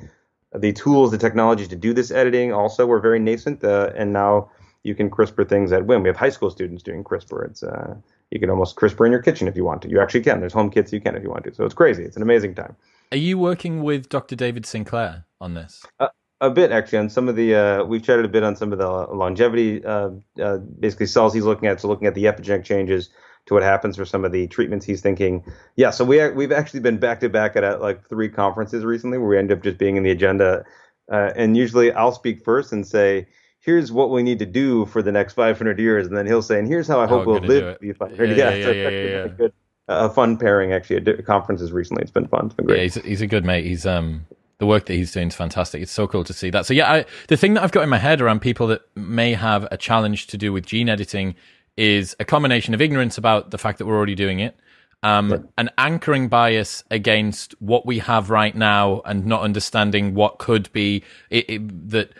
The tools, the technologies to do this editing also were very nascent. Uh, and now you can CRISPR things at whim. We have high school students doing CRISPR. It's uh, you can almost CRISPR in your kitchen if you want to. You actually can. There's home kits you can if you want to. So it's crazy. It's an amazing time. Are you working with Dr. David Sinclair on this? Uh, a bit actually on some of the uh, we've chatted a bit on some of the longevity uh, uh, basically cells he's looking at so looking at the epigenetic changes to what happens for some of the treatments he's thinking yeah so we we've actually been back to back at, at like three conferences recently where we end up just being in the agenda uh, and usually I'll speak first and say here's what we need to do for the next 500 years, and then he'll say, and here's how I hope we'll live. Yeah, yeah, yeah, yeah, yeah, yeah, a fun pairing actually at conferences recently. It's been fun. It's been great. Yeah, he's, he's a good mate. He's um the work that he's doing is fantastic. It's so cool to see that. So yeah, I, the thing that I've got in my head around people that may have a challenge to do with gene editing is a combination of ignorance about the fact that we're already doing it, um, an anchoring bias against what we have right now, and not understanding what could be it, it, that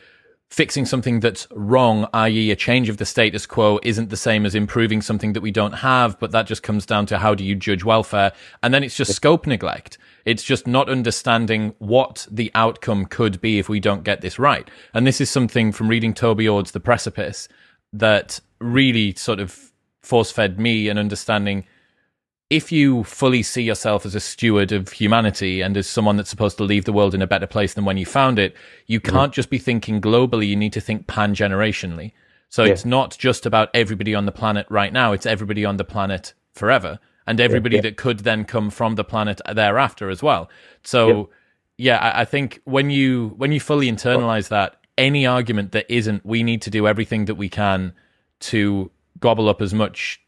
fixing something that's wrong, i.e., a change of the status quo, isn't the same as improving something that we don't have, but that just comes down to how do you judge welfare. And then it's just scope neglect. It's just not understanding what the outcome could be if we don't get this right. And this is something from reading Toby Ord's The Precipice that really sort of force fed me an understanding if you fully see yourself as a steward of humanity and as someone that's supposed to leave the world in a better place than when you found it, you mm-hmm. can't mm-hmm. just be thinking globally. You need to think pan generationally. So yeah. it's not just about everybody on the planet right now. It's everybody on the planet forever and everybody yeah, yeah. that could then come from the planet thereafter as well. So yeah, I, I, think when you, when you fully internalize that, any argument that isn't, we need to do everything that we can to gobble up as much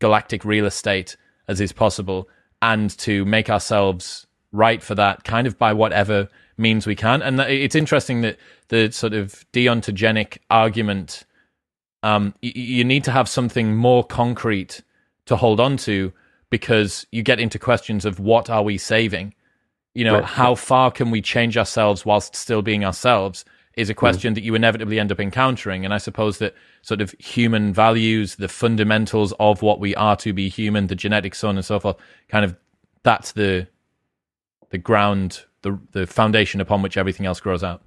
galactic real estate as is possible and to make ourselves right for that kind of by whatever means we can. And it's interesting that the sort of deontogenic argument, um, y- you need to have something more concrete to hold on to because you get into questions of what are we saving? You know, right. how far can we change ourselves whilst still being ourselves? Is a hmm. question mm. that you inevitably end up encountering. And I suppose that sort of human values, the fundamentals of what we are to be human, the genetic so on and so forth, kind of that's the the ground, the the foundation upon which everything else grows out.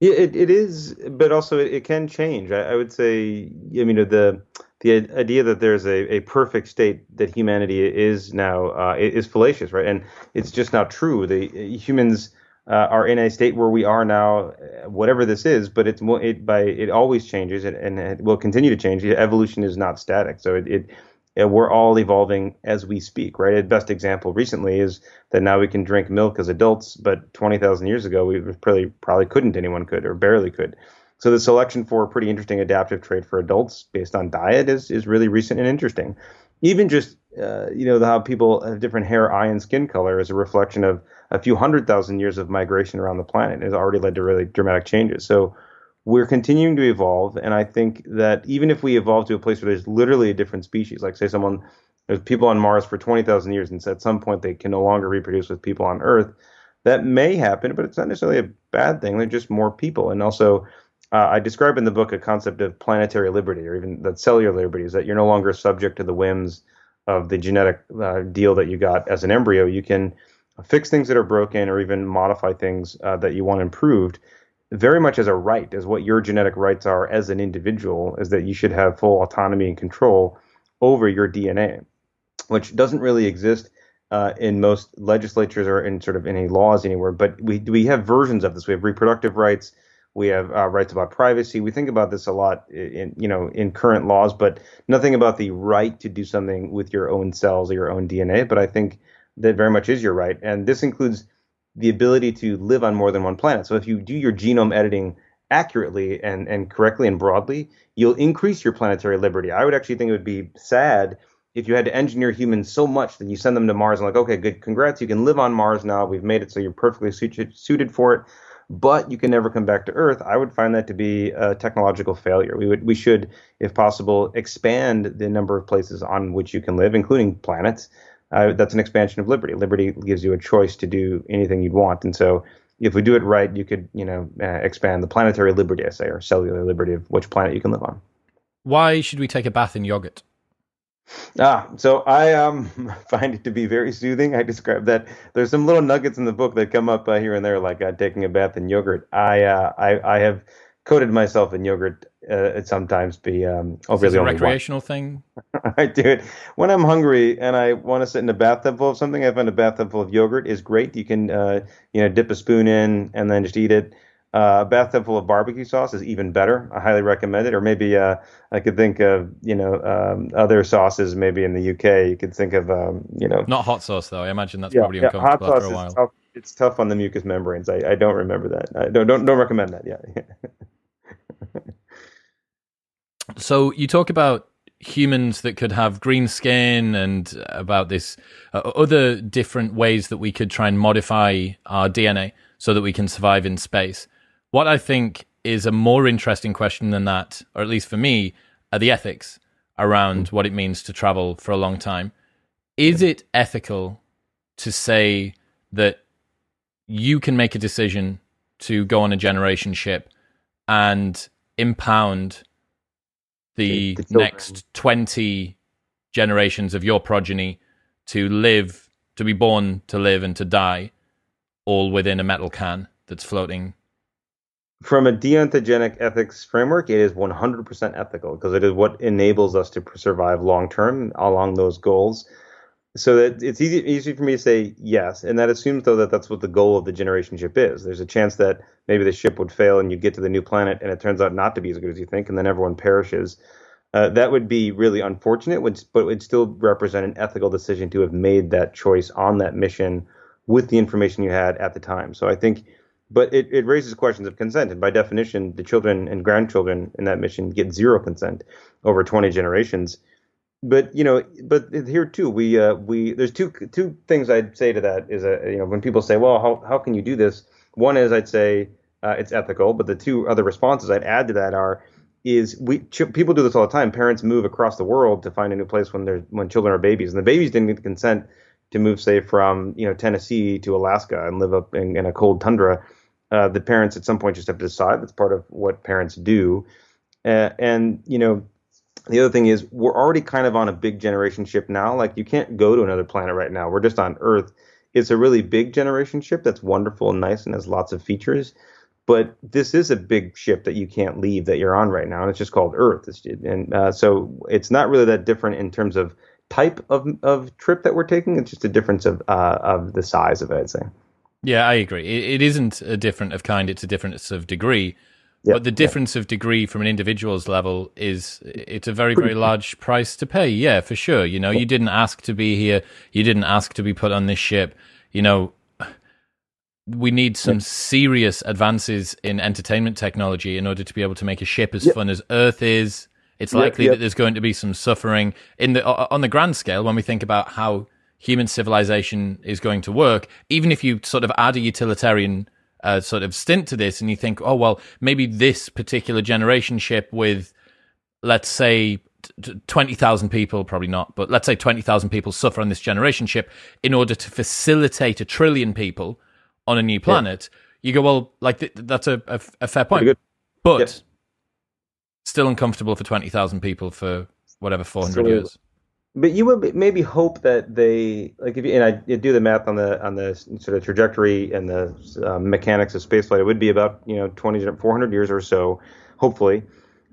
Yeah, it, it is, but also it, it can change. I, I, would say, I mean, the the idea that there's a, a perfect state that humanity is now uh, is fallacious, right? And it's just not true. The humans uh, are in a state where we are now, uh, whatever this is, but it's more, it by it always changes and, and it will continue to change. Evolution is not static, so it, it, it we're all evolving as we speak, right? The best example recently is that now we can drink milk as adults, but 20,000 years ago we probably probably couldn't. Anyone could or barely could. So the selection for a pretty interesting adaptive trait for adults based on diet is is really recent and interesting. Even just uh, you know how people have different hair, eye, and skin color is a reflection of a few hundred thousand years of migration around the planet has already led to really dramatic changes. So we're continuing to evolve, and I think that even if we evolve to a place where there's literally a different species, like say someone there's people on Mars for 20,000 years, and at some point they can no longer reproduce with people on Earth, that may happen, but it's not necessarily a bad thing. They're just more people, and also. Uh, I describe in the book a concept of planetary liberty, or even that cellular liberty, is that you're no longer subject to the whims of the genetic uh, deal that you got as an embryo. You can fix things that are broken or even modify things uh, that you want improved very much as a right as what your genetic rights are as an individual is that you should have full autonomy and control over your dna which doesn't really exist uh, in most legislatures or in sort of any laws anywhere but we we have versions of this we have reproductive rights we have uh, rights about privacy we think about this a lot in you know in current laws but nothing about the right to do something with your own cells or your own dna but i think that very much is your right. And this includes the ability to live on more than one planet. So if you do your genome editing accurately and, and correctly and broadly, you'll increase your planetary liberty. I would actually think it would be sad if you had to engineer humans so much that you send them to Mars and like, okay, good, congrats, you can live on Mars now. We've made it so you're perfectly suited, suited for it, but you can never come back to Earth. I would find that to be a technological failure. We would, we should, if possible, expand the number of places on which you can live, including planets. Uh, that's an expansion of liberty. Liberty gives you a choice to do anything you'd want, and so if we do it right, you could, you know, uh, expand the planetary liberty, I say, or cellular liberty of which planet you can live on. Why should we take a bath in yogurt? Ah, so I um, find it to be very soothing. I describe that. There's some little nuggets in the book that come up uh, here and there, like uh, taking a bath in yogurt. I uh, I, I have coated myself in yogurt uh, sometimes be um, oh, really a recreational one. thing. I do it when I'm hungry and I want to sit in a bathtub full of something. I find a bathtub full of yogurt is great. You can uh, you know dip a spoon in and then just eat it. Uh, a bathtub full of barbecue sauce is even better. I highly recommend it. Or maybe uh, I could think of you know um, other sauces. Maybe in the UK, you could think of um, you know not hot sauce though. I imagine that's yeah, probably yeah, uncomfortable hot sauce after a while. Tough. It's tough on the mucous membranes. I, I don't remember that. I don't don't don't recommend that. Yeah. so you talk about humans that could have green skin and about this uh, other different ways that we could try and modify our DNA so that we can survive in space. What I think is a more interesting question than that, or at least for me, are the ethics around what it means to travel for a long time. Is it ethical to say that you can make a decision to go on a generation ship and impound the, the next 20 generations of your progeny to live, to be born, to live, and to die all within a metal can that's floating from a deontogenic ethics framework, it is 100% ethical because it is what enables us to survive long term along those goals. So that it's easy easy for me to say yes, and that assumes though that that's what the goal of the generation ship is. There's a chance that maybe the ship would fail and you get to the new planet and it turns out not to be as good as you think, and then everyone perishes. Uh, that would be really unfortunate, but it would still represent an ethical decision to have made that choice on that mission with the information you had at the time. So I think but it, it raises questions of consent. And by definition, the children and grandchildren in that mission get zero consent over 20 generations. But you know, but here too, we uh, we there's two two things I'd say to that is a you know when people say, well, how how can you do this? One is I'd say uh, it's ethical, but the two other responses I'd add to that are is we ch- people do this all the time. Parents move across the world to find a new place when they're when children are babies, and the babies didn't get consent to move, say, from you know Tennessee to Alaska and live up in, in a cold tundra uh, the parents at some point just have to decide. That's part of what parents do. Uh, and you know, the other thing is we're already kind of on a big generation ship now. Like you can't go to another planet right now. We're just on Earth. It's a really big generation ship that's wonderful and nice and has lots of features. But this is a big ship that you can't leave that you're on right now, and it's just called Earth. It's, and uh, so it's not really that different in terms of type of of trip that we're taking. It's just a difference of uh, of the size of it. I'd say. Yeah, I agree. It, it isn't a different of kind; it's a difference of degree. Yep, but the difference yep. of degree from an individual's level is it's a very very large price to pay. Yeah, for sure. You know, you didn't ask to be here. You didn't ask to be put on this ship. You know, we need some serious advances in entertainment technology in order to be able to make a ship as fun as Earth is. It's likely that there's going to be some suffering in the on the grand scale when we think about how human civilization is going to work, even if you sort of add a utilitarian uh, sort of stint to this and you think, oh, well, maybe this particular generation ship with, let's say, 20,000 people, probably not, but let's say 20,000 people suffer on this generation ship in order to facilitate a trillion people on a new planet. Yeah. You go, well, like th- that's a, a, a, fair point. But yeah. still uncomfortable for 20,000 people for whatever, 400 years but you would maybe hope that they like if you, and I do the math on the on the sort of trajectory and the uh, mechanics of spaceflight, it would be about you know 20 400 years or so, hopefully.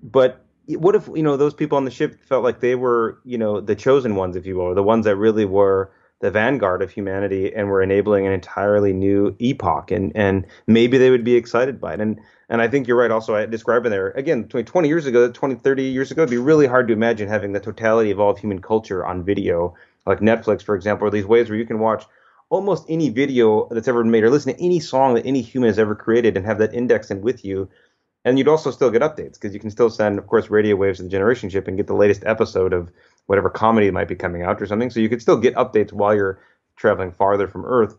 But what if you know those people on the ship felt like they were you know the chosen ones, if you will, the ones that really were the vanguard of humanity and were enabling an entirely new epoch, and and maybe they would be excited by it. And and I think you're right. Also, in there again, 20 20 years ago, 20, 30 years ago, it'd be really hard to imagine having the totality of all of human culture on video, like Netflix, for example, or these ways where you can watch almost any video that's ever been made or listen to any song that any human has ever created and have that indexed in with you. And you'd also still get updates because you can still send, of course, radio waves to the generation ship and get the latest episode of whatever comedy might be coming out or something. So you could still get updates while you're traveling farther from Earth.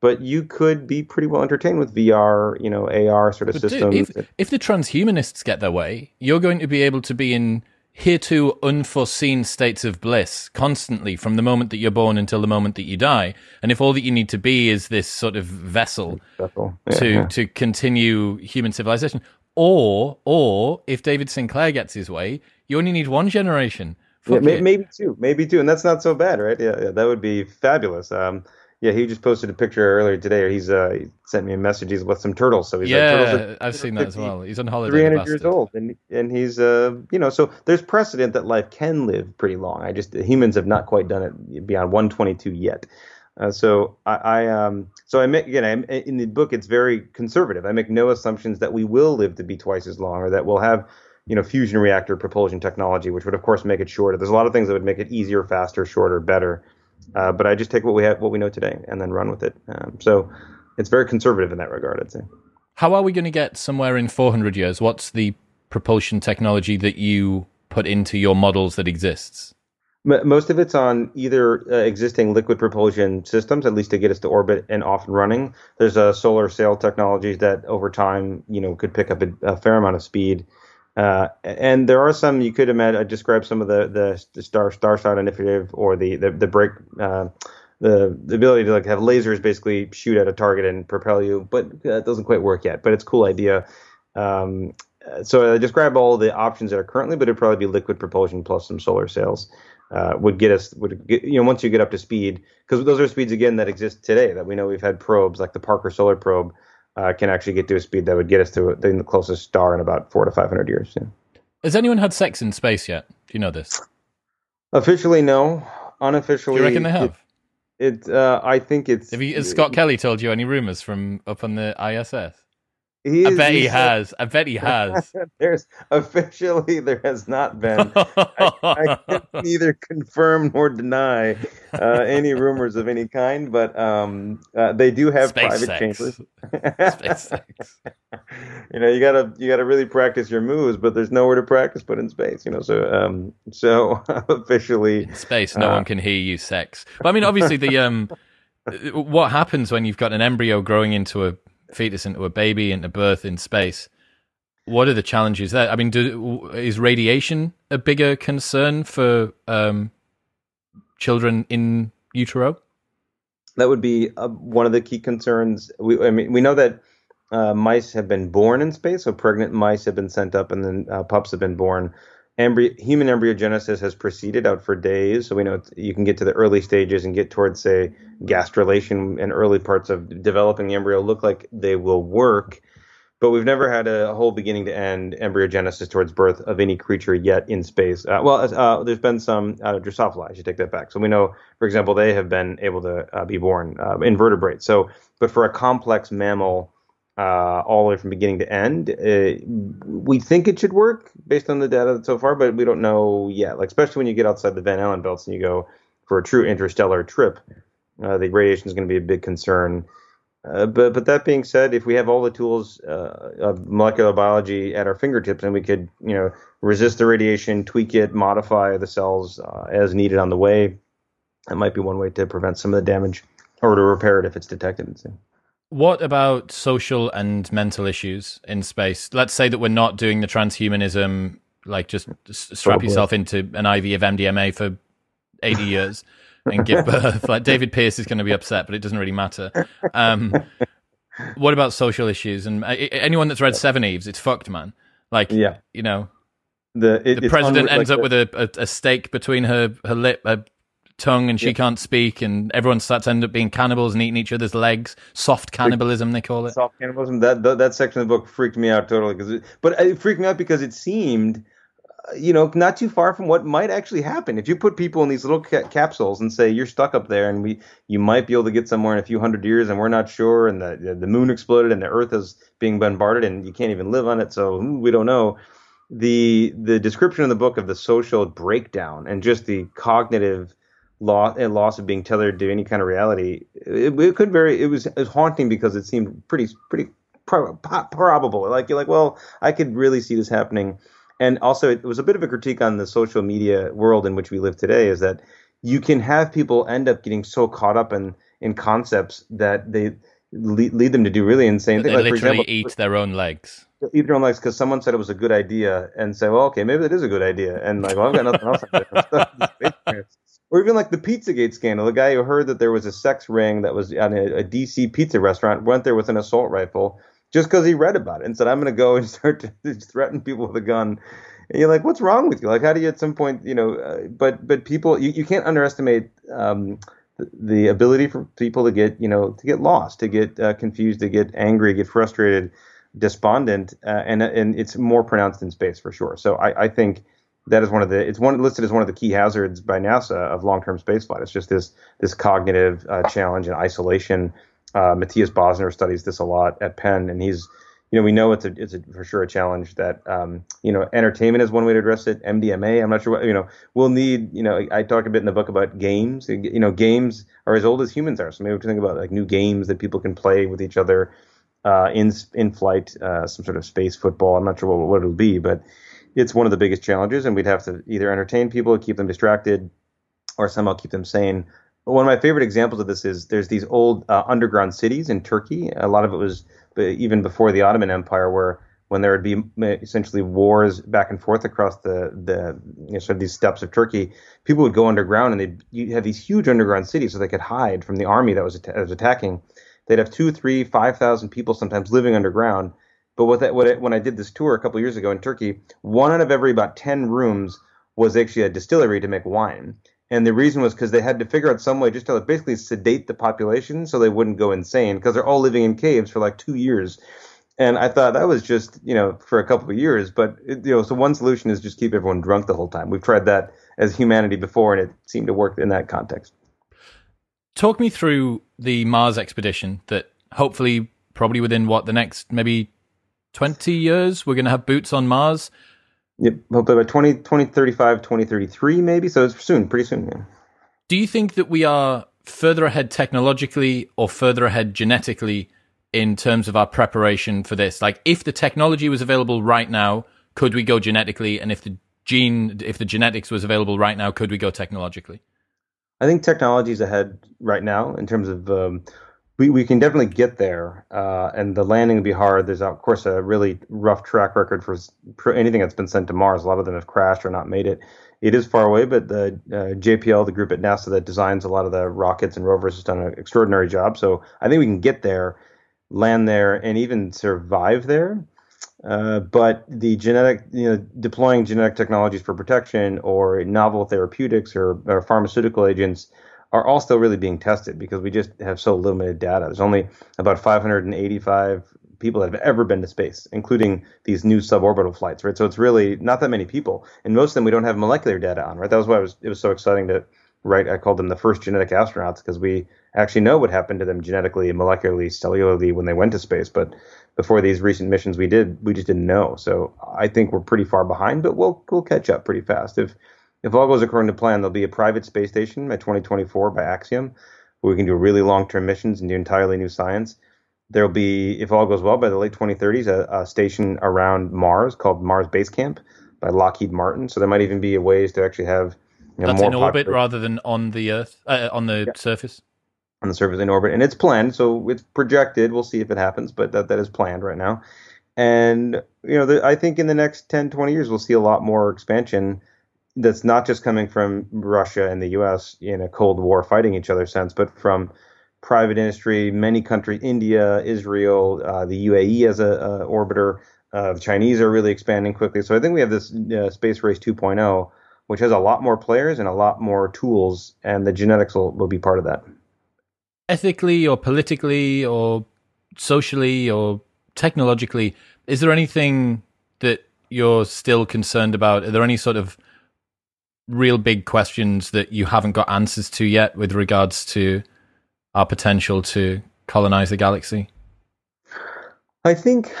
But you could be pretty well entertained with VR, you know, AR sort of But dude, systems. if, if the transhumanists get their way, you're going to be able to be in hereto unforeseen states of bliss constantly from the moment that you're born until the moment that you die. And if all that you need to be is this sort of vessel Vessel. Yeah, to yeah. to continue human civilization, or or if David Sinclair gets his way, you only need one generation. Yeah, maybe two, maybe two, and that's not so bad, right? Yeah, yeah that would be fabulous. Um, yeah, he just posted a picture earlier today, he's uh, he sent me a message. He's with some turtles, so he's like, turtles yeah, I've seen that as well. He's on holiday. Three hundred years old, and and he's uh, you know, so there's precedent that life can live pretty long. I just humans have not quite done it beyond 122 yet. Uh, so I, I um so I make again I'm, in the book it's very conservative. I make no assumptions that we will live to be twice as long or that we'll have you know fusion reactor propulsion technology, which would of course make it shorter. There's a lot of things that would make it easier, faster, shorter, better. Uh, but I just take what we have, what we know today, and then run with it. Um, so it's very conservative in that regard, I'd say. How are we going to get somewhere in 400 years? What's the propulsion technology that you put into your models that exists? Most of it's on either uh, existing liquid propulsion systems, at least to get us to orbit and off and running. There's uh, solar sail technologies that, over time, you know, could pick up a, a fair amount of speed. Uh, and there are some you could imagine. I described some of the the, the Star Starshot initiative or the the, the break. Uh, the, the ability to like have lasers basically shoot at a target and propel you, but that doesn't quite work yet. But it's a cool idea. Um, uh, so I describe all the options that are currently, but it'd probably be liquid propulsion plus some solar sails uh, would get us would get, you know once you get up to speed because those are speeds again that exist today that we know we've had probes like the Parker Solar Probe uh, can actually get to a speed that would get us to the closest star in about four to five hundred years. Yeah. Has anyone had sex in space yet? Do you know this? Officially, no. Do Unofficially, you reckon they have? It, it uh, I think it's. Have you, has Scott Kelly told you any rumors from up on the ISS? He I bet he has. I bet he has. There's officially there has not been. I can neither confirm nor deny uh, any rumors of any kind, but um, uh, they do have Space private sex. chambers. Space sex. you know, you gotta you gotta really practice your moves, but there's nowhere to practice but in space. You know, so um, so officially, In space, no Uh, one can hear you sex. But I mean, obviously, the um, what happens when you've got an embryo growing into a fetus, into a baby, into birth in space? What are the challenges there? I mean, do, is radiation a bigger concern for um, children in utero? that would be uh, one of the key concerns. We, I mean, we know that uh, mice have been born in space, so pregnant mice have been sent up, and then uh, pups have been born. Human embryogenesis has proceeded out for days, so we know you can get to the early stages and get towards, say, gastrulation and early parts of developing the embryo look like they will work. But we've never had a whole beginning to end embryogenesis towards birth of any creature yet in space. Uh, well, uh, there's been some of Drosophila. I should take that back. So we know, for example, they have been able to uh, be born uh, invertebrates. So, but for a complex mammal, uh, all the way from beginning to end, uh, we think it should work based on the data so far, but we don't know yet. Like especially when you get outside the Van Allen belts and you go for a true interstellar trip, uh, the radiation is going to be a big concern. Uh, but but that being said, if we have all the tools uh, of molecular biology at our fingertips, and we could you know resist the radiation, tweak it, modify the cells uh, as needed on the way, that might be one way to prevent some of the damage or to repair it if it's detected. What about social and mental issues in space? Let's say that we're not doing the transhumanism, like just strap boy. yourself into an IV of MDMA for 80 years and give birth. Like David Pearce is going to be upset, but it doesn't really matter. Um, what about social issues? And uh, anyone that's read Seveneves, it's fucked, man. Like, Yeah. you know, The, it, the president unre- ends like up with a, a, a stake between her, her lip, her tongue, and she Yeah. can't speak, and everyone starts to end up being cannibals and eating each other's legs. Soft cannibalism, they call it. soft cannibalism. That, that that section of the book freaked me out totally. Because, but it freaked me out because it seemed, uh, you know, not too far from what might actually happen if you put people in these little ca- capsules and say you're stuck up there, and we you might be able to get somewhere in a few hundred years, and we're not sure, and the the moon exploded, and the Earth is being bombarded, and you can't even live on it, so hmm, we don't know. The the description in the book of the social breakdown and just the cognitive loss and loss of being tethered to any kind of reality. It, it could very it was, it was haunting because it seemed pretty pretty pro, probable. Like you're like, well, I could really see this happening. And also, it was a bit of a critique on the social media world in which we live today. Is that you can have people end up getting so caught up in in concepts that they lead, lead them to do really insane things. They like, literally example, eat their own legs. Eat their own legs because someone said it was a good idea, and say, well, okay, maybe that is a good idea, and like, well, I've got nothing else. Or even like the Pizzagate scandal. The guy who heard that there was a sex ring that was at a, a DC pizza restaurant went there with an assault rifle just because he read about it and said, I'm going to go and start to threaten people with a gun. And you're like, what's wrong with you? Like, how do you at some point, you know, uh, but, but people, you, you can't underestimate, um, the ability for people to get, you know, to get lost, to get uh, confused, to get angry, get frustrated, despondent, uh, and and it's more pronounced in space for sure. So I, I think that is one of the it's one listed as one of the key hazards by NASA of long-term spaceflight. It's just this this cognitive uh, challenge and isolation uh, Mathias Basner studies this a lot at Penn, and he's, you know, we know it's a, it's a, for sure a challenge that, um, you know, entertainment is one way to address it. MDMA, I'm not sure what, you know, we'll need, you know, I talk a bit in the book about games. You know, games are as old as humans are, so maybe we can think about like new games that people can play with each other uh, in in flight, uh, some sort of space football. I'm not sure what, what it'll be, but it's one of the biggest challenges, and we'd have to either entertain people, keep them distracted, or somehow keep them sane But one of my favorite examples of this is there's these old uh, underground cities in Turkey. A lot of it was even before the Ottoman Empire, where when there would be essentially wars back and forth across the the you know, sort of these steppes of Turkey, people would go underground and they'd you'd have these huge underground cities so they could hide from the army that was, att- was attacking. They'd have two, three, five thousand people sometimes living underground. But what that, what it, when I did this tour a couple years ago in Turkey, one out of every about ten rooms was actually a distillery to make wine. And the reason was because they had to figure out some way just to basically sedate the population so they wouldn't go insane because they're all living in caves for like two years. And I thought that was just, you know, for a couple of years. But, it, you know, so one solution is just keep everyone drunk the whole time. We've tried that as humanity before, and it seemed to work in that context. Talk me through the Mars expedition that hopefully, probably within what, the next maybe 20 years, we're going to have boots on Mars. Yep, hopefully by 20, 2035, 2033 maybe. So it's soon, pretty soon. Yeah. Do you think that we are further ahead technologically or further ahead genetically in terms of our preparation for this? Like, if the technology was available right now, could we go genetically? And if the gene, if the genetics was available right now, could we go technologically? I think technology is ahead right now in terms of um, we, we can definitely get there, uh, and the landing will be hard. There's of course a really rough track record for, for, anything that's been sent to Mars. A lot of them have crashed or not made it. It is far away, but the uh, JPL, the group at NASA that designs a lot of the rockets and rovers, has done an extraordinary job. So I think we can get there, land there, and even survive there. Uh, but the genetic, you know, deploying genetic technologies for protection or novel therapeutics or, or pharmaceutical agents are all still really being tested because we just have so limited data. There's only about 585 people that have ever been to space, including these new suborbital flights, right? So it's really not that many people, and most of them we don't have molecular data on, right? That was why it was it was so exciting to write. I called them the first genetic astronauts because we actually know what happened to them genetically, molecularly, cellularly when they went to space, but before these recent missions we did, we just didn't know. So I think we're pretty far behind, but we'll we'll catch up pretty fast if if all goes according to plan, there'll be a private space station by 2024 by Axiom, where we can do really long-term missions and do entirely new science. There'll be, if all goes well, by the late 2030s, a, a station around Mars called Mars Base Camp by Lockheed Martin. So there might even be ways to actually have you know, that's in orbit rather than on the Earth, uh, on the yeah. surface. On the surface in orbit, and it's planned, so it's projected. We'll see if it happens, but that that is planned right now. And you know, the, I think in the next 10, 20 years, we'll see a lot more expansion that's not just coming from Russia and the U.S. in a Cold War fighting each other sense, but from private industry, many countries, India, Israel, uh, the UAE as a, a orbiter. Uh, the Chinese are really expanding quickly. So I think we have this uh, space race 2.0, which has a lot more players and a lot more tools, and the genetics will, will be part of that. Ethically or politically or socially or technologically, is there anything that you're still concerned about? Are there any sort of real big questions that you haven't got answers to yet with regards to our potential to colonize the galaxy? I think,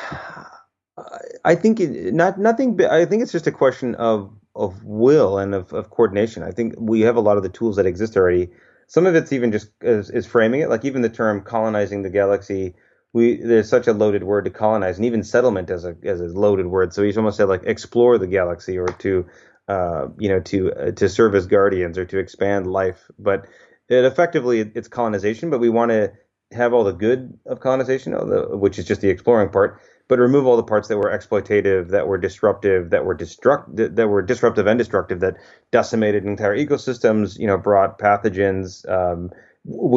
I think it, not nothing. I think it's just a question of of will and of, of coordination. I think we have a lot of the tools that exist already. Some of it's even just is, is framing it, like even the term colonizing the galaxy. We there's such a loaded word to colonize, and even settlement as a as a loaded word. So he's almost said like explore the galaxy or to uh, you know to uh, to serve as guardians or to expand life. But it effectively it's colonization, but we want to have all the good of colonization, which is just the exploring part, but remove all the parts that were exploitative, that were disruptive, that were destruct that were disruptive and destructive, that decimated entire ecosystems. You know, brought pathogens. Um,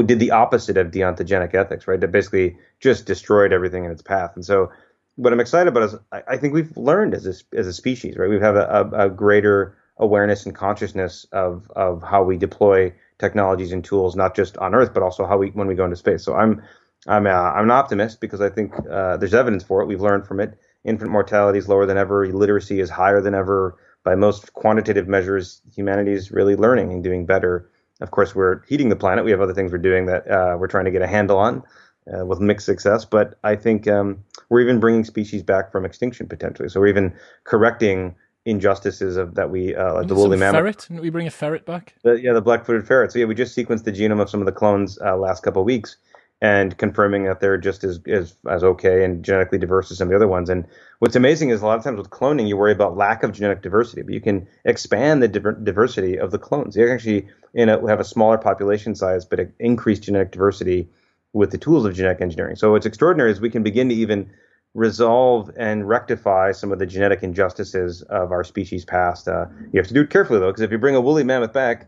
did the opposite of deontogenic ethics, right? That basically just destroyed everything in its path. And so, what I'm excited about is I, I think we've learned as a, as a species, right? We have a, a, a greater awareness and consciousness of of how we deploy technologies and tools, not just on Earth, but also how we when we go into space. So I'm I'm uh, I'm an optimist because I think uh, there's evidence for it. We've learned from it. Infant mortality is lower than ever. Literacy is higher than ever. By most quantitative measures, humanity is really learning and doing better. Of course, we're heating the planet. We have other things we're doing that uh, we're trying to get a handle on uh, with mixed success. But I think um, we're even bringing species back from extinction potentially. So we're even correcting injustices of that we uh, like the woolly mammoth. Ferret? Didn't we bring a ferret back? The, yeah, the black-footed ferret. So yeah, we just sequenced the genome of some of the clones uh, last couple of weeks and confirming that they're just as, as as okay and genetically diverse as some of the other ones. And what's amazing is a lot of times with cloning, you worry about lack of genetic diversity, but you can expand the diversity of the clones. You actually you know, have a smaller population size, but increase genetic diversity with the tools of genetic engineering. So what's extraordinary is we can begin to even resolve and rectify some of the genetic injustices of our species past. Uh, you have to do it carefully though, because if you bring a woolly mammoth back,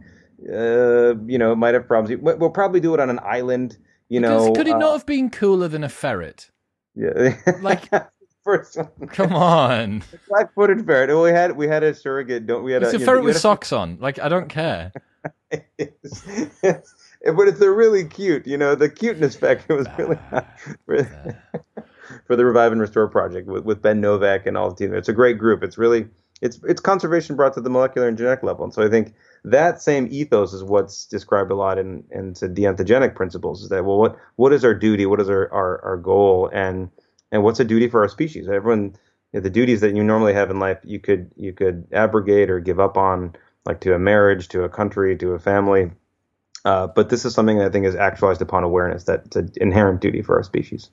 uh, you know, it might have problems. We'll probably do it on an island. You know, could it uh, not have been cooler than a ferret? Yeah, like first one. Come on, black-footed ferret. We had we had a surrogate. Don't we? Had it's a, a ferret with socks on. Like I don't care. it's, it's, but it's a really cute. You know, the cuteness factor was really. for the Revive and Restore project with, with Ben Novak and all the team. It's a great group. It's really it's it's conservation brought to the molecular and genetic level. And so I think that same ethos is what's described a lot in in the deontogenic principles. Is that well, what what is our duty? What is our our, our goal? And and what's a duty for our species? Everyone, you know, the duties that you normally have in life, you could you could abrogate or give up on, like to a marriage, to a country, to a family. Uh, but this is something that I think is actualized upon awareness that it's an inherent duty for our species.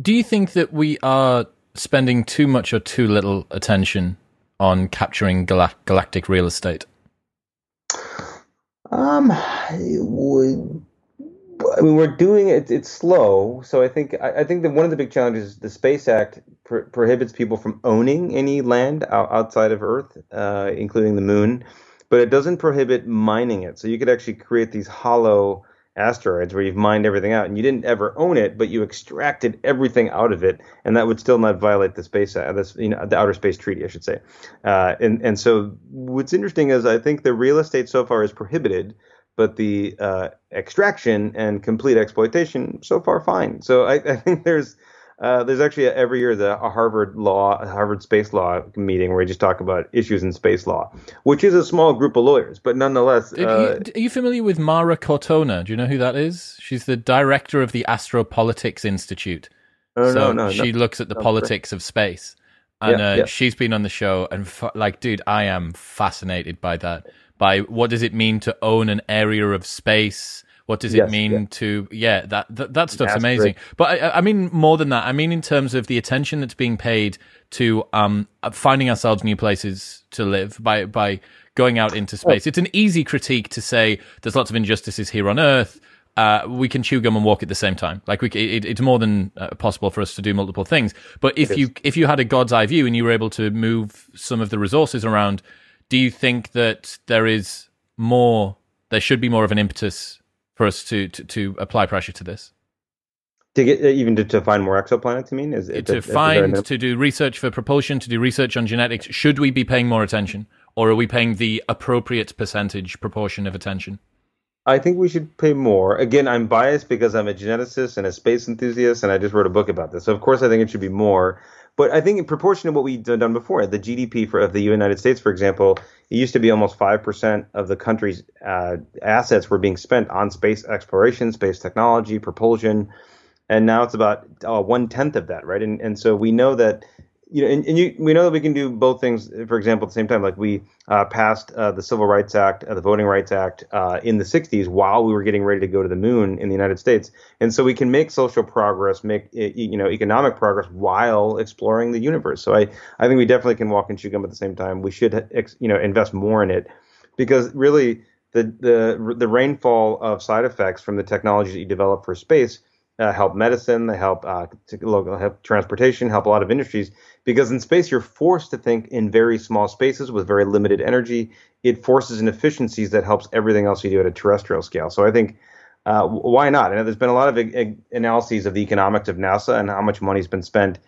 Do you think that we are spending too much or too little attention on capturing gal- galactic real estate? Um, we, I mean, we're doing it. It's slow, so I think I, I think that one of the big challenges is the Space Act pr- prohibits people from owning any land out, outside of Earth, uh, including the Moon, but it doesn't prohibit mining it. So you could actually create these hollow asteroids where you've mined everything out and you didn't ever own it, but you extracted everything out of it, and that would still not violate the space, uh, this you know the outer space treaty, I should say. Uh, and and so what's interesting is I think the real estate so far is prohibited, but the uh, extraction and complete exploitation so far fine. So I, I think there's uh, there's actually a, every year the a Harvard law, a Harvard space law meeting where we just talk about issues in space law, which is a small group of lawyers, but nonetheless. Uh, are, you, are, you, familiar with Mara Cortona? Do you know who that is? She's the director of the Astropolitics Institute. Oh, so no, no, she no, looks at the politics of space, and yeah, uh, yeah. she's been on the show. And like, dude, I am fascinated by that. By what does it mean to own an area of space? What does yes, it mean yeah. to yeah that that, that stuff's that's amazing. Great. But I, I, mean more than that. I mean in terms of the attention that's being paid to um finding ourselves new places to live by by going out into space. Oh. It's an easy critique to say there's lots of injustices here on Earth. Uh, we can chew gum and walk at the same time. Like we, it, it's more than uh, possible for us to do multiple things. But if you if you had a god's eye view and you were able to move some of the resources around, do you think that there is more? There should be more of an impetus for us to, to, to apply pressure to this? To get uh, even to, to find more exoplanets, you mean? Is, to, to find to do research for propulsion, to do research on genetics. Should we be paying more attention, or are we paying the appropriate percentage proportion of attention? I think we should pay more. Again, I'm biased because I'm a geneticist and a space enthusiast, and I just wrote a book about this. So of course, I think it should be more. But I think in proportion to what we've done before, the GDP for of the United States, for example, it used to be almost five percent of the country's uh, assets were being spent on space exploration, space technology, propulsion, and now it's about uh, one tenth of that, right? And and so we know that you know, and, and you, we know that we can do both things. For example, at the same time, like we uh, passed uh, the Civil Rights Act, uh, the Voting Rights Act uh, in the '60s while we were getting ready to go to the moon in the United States, and so we can make social progress, make you know economic progress while exploring the universe. So I, I think we definitely can walk and chew gum at the same time. We should, you know, invest more in it because really the the the rainfall of side effects from the technologies that you develop for space uh, help medicine, they help uh, local help transportation, help a lot of industries. Because in space, you're forced to think in very small spaces with very limited energy. It forces inefficiencies that helps everything else you do at a terrestrial scale. So I think uh, why not? And there's been a lot of ag- analyses of the economics of NASA and how much money's been spent,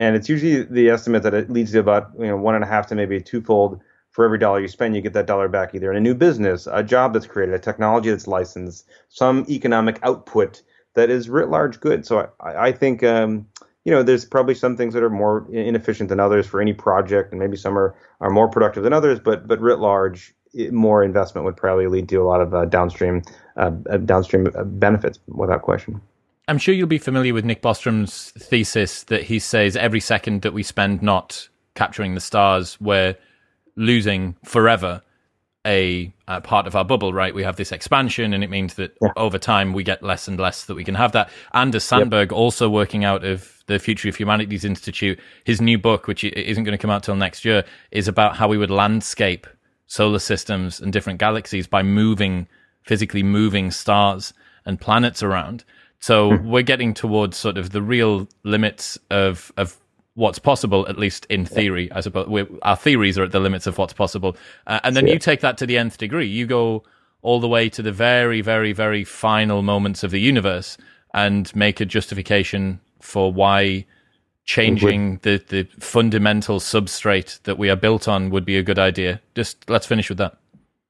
and it's usually the estimate that it leads to about you know one and a half to maybe a twofold. For every dollar you spend, you get that dollar back either in a new business, a job that's created, a technology that's licensed, some economic output that is writ large good. So I, I think um, you know there's probably some things that are more inefficient than others for any project, and maybe some are are more productive than others. But but writ large, more investment would probably lead to a lot of uh, downstream uh, uh downstream uh, benefits without question. I'm sure you'll be familiar with Nick Bostrom's thesis that he says every second that we spend not capturing the stars, we're losing forever a, a, part of our bubble, right? We have this expansion, and it means that yeah. over time we get less and less that we can have that. Anders Sandberg, yep. also working out of the Future of Humanities Institute, his new book, which isn't going to come out till next year, is about how we would landscape solar systems and different galaxies by moving, physically moving stars and planets around. So mm. we're getting towards sort of the real limits of of what's possible, at least in theory. I suppose We're, our theories are at the limits of what's possible, uh, and then you take that to the nth degree. You go all the way to the very, very, very final moments of the universe and make a justification for why changing the, the fundamental substrate that we are built on would be a good idea. Just let's finish with that.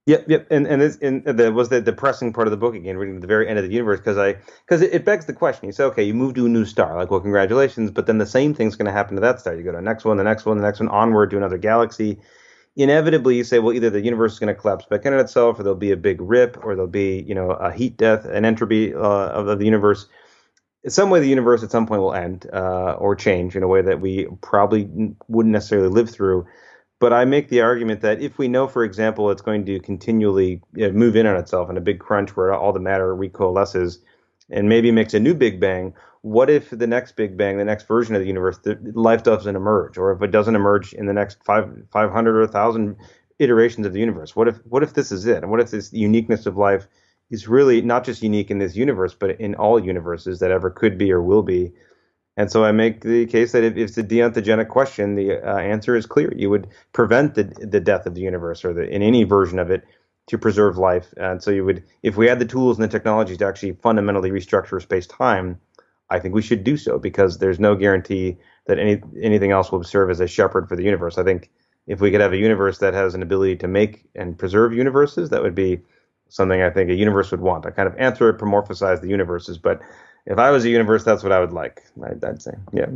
Yep, yep, and and, and the, was the depressing part of the book again, reading the very end of the universe because I because it, it, begs the question. You say, okay, you move to a new star, like well, congratulations, but then the same thing's going to happen to that star. You go to the next one, the next one, the next one, onward to another galaxy. Inevitably, you say, well, either the universe is going to collapse back into itself, or there'll be a big rip, or there'll be you know a heat death, an entropy uh, of, of, the universe. In some way, the universe at some point will end uh, or change in a way that we probably wouldn't necessarily live through. But I make the argument that if we know, for example, it's going to continually move in on itself in a big crunch where all the matter recoalesces and maybe makes a new Big Bang, what if the next Big Bang, the next version of the universe, the life doesn't emerge, or if it doesn't emerge in the next five, 500 or 1,000 iterations of the universe? What if, what if this is it? And what if this uniqueness of life is really not just unique in this universe, but in all universes that ever could be or will be? And so I make the case that if, if it's a deontogenic question, the uh, answer is clear. You would prevent the, the death of the universe or the, in any version of it to preserve life. And so you would, if we had the tools and the technologies to actually fundamentally restructure space time, I think we should do so because there's no guarantee that any anything else will serve as a shepherd for the universe. I think if we could have a universe that has an ability to make and preserve universes, that would be something I think a universe would want. I kind of anthropomorphize the universes, but if I was a universe, that's what I would like. I'd, I'd say, yeah.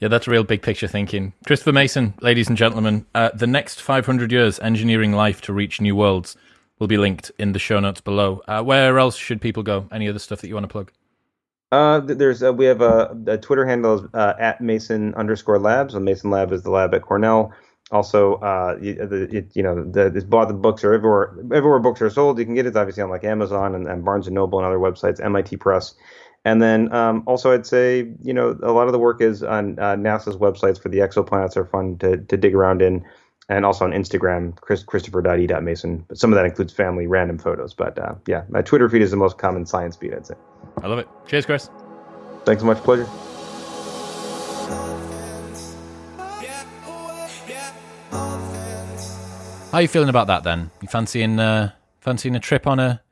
Yeah, that's real big picture thinking. Christopher Mason, ladies and gentlemen, uh, the next 500 years engineering life to reach new worlds will be linked in the show notes below. Uh, where else should people go? Any other stuff that you want to plug? Uh, there's uh, we have a, a Twitter handle uh, at Mason underscore Labs. And Mason Lab is the lab at Cornell. Also, uh, you, the, it, you know, the, the, the books are everywhere. Everywhere books are sold, you can get it. Obviously on like Amazon and, and Barnes and Noble and other websites. MIT Press. And then um, also, I'd say you know a lot of the work is on uh, NASA's websites for the exoplanets are fun to, to dig around in, and also on Instagram, Chris, Christopher.e.mason. But some of that includes family random photos. But uh, yeah, my Twitter feed is the most common science feed, I'd say. I love it. Cheers, Chris. Thanks so much. Pleasure. How are you feeling about that then? You fancying uh, fancying a trip on a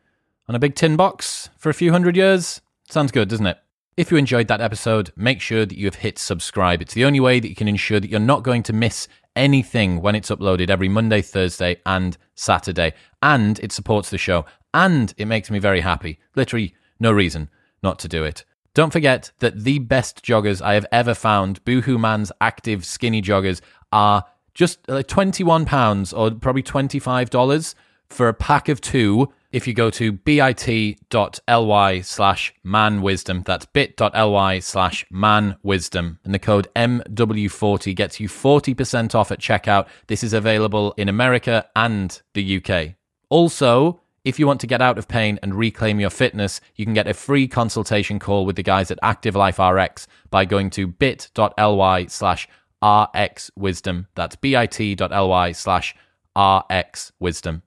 on a big tin box for a few hundred years? Sounds good, doesn't it? If you enjoyed that episode, make sure that you have hit subscribe. It's the only way that you can ensure that you're not going to miss anything when it's uploaded every Monday, Thursday, and Saturday. And it supports the show. And it makes me very happy. Literally, no reason not to do it. Don't forget that the best joggers I have ever found, Boohoo Man's active skinny joggers, are just like £21 or probably $25 for a pack of two if you go to bit.ly slash manwisdom. That's bit.ly slash manwisdom. And the code MW40 gets you 40% off at checkout. This is available in America and the UK. Also, if you want to get out of pain and reclaim your fitness, you can get a free consultation call with the guys at Active Life RX by going to bit.ly slash rxwisdom. That's bit.ly slash rxwisdom.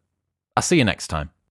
I'll see you next time.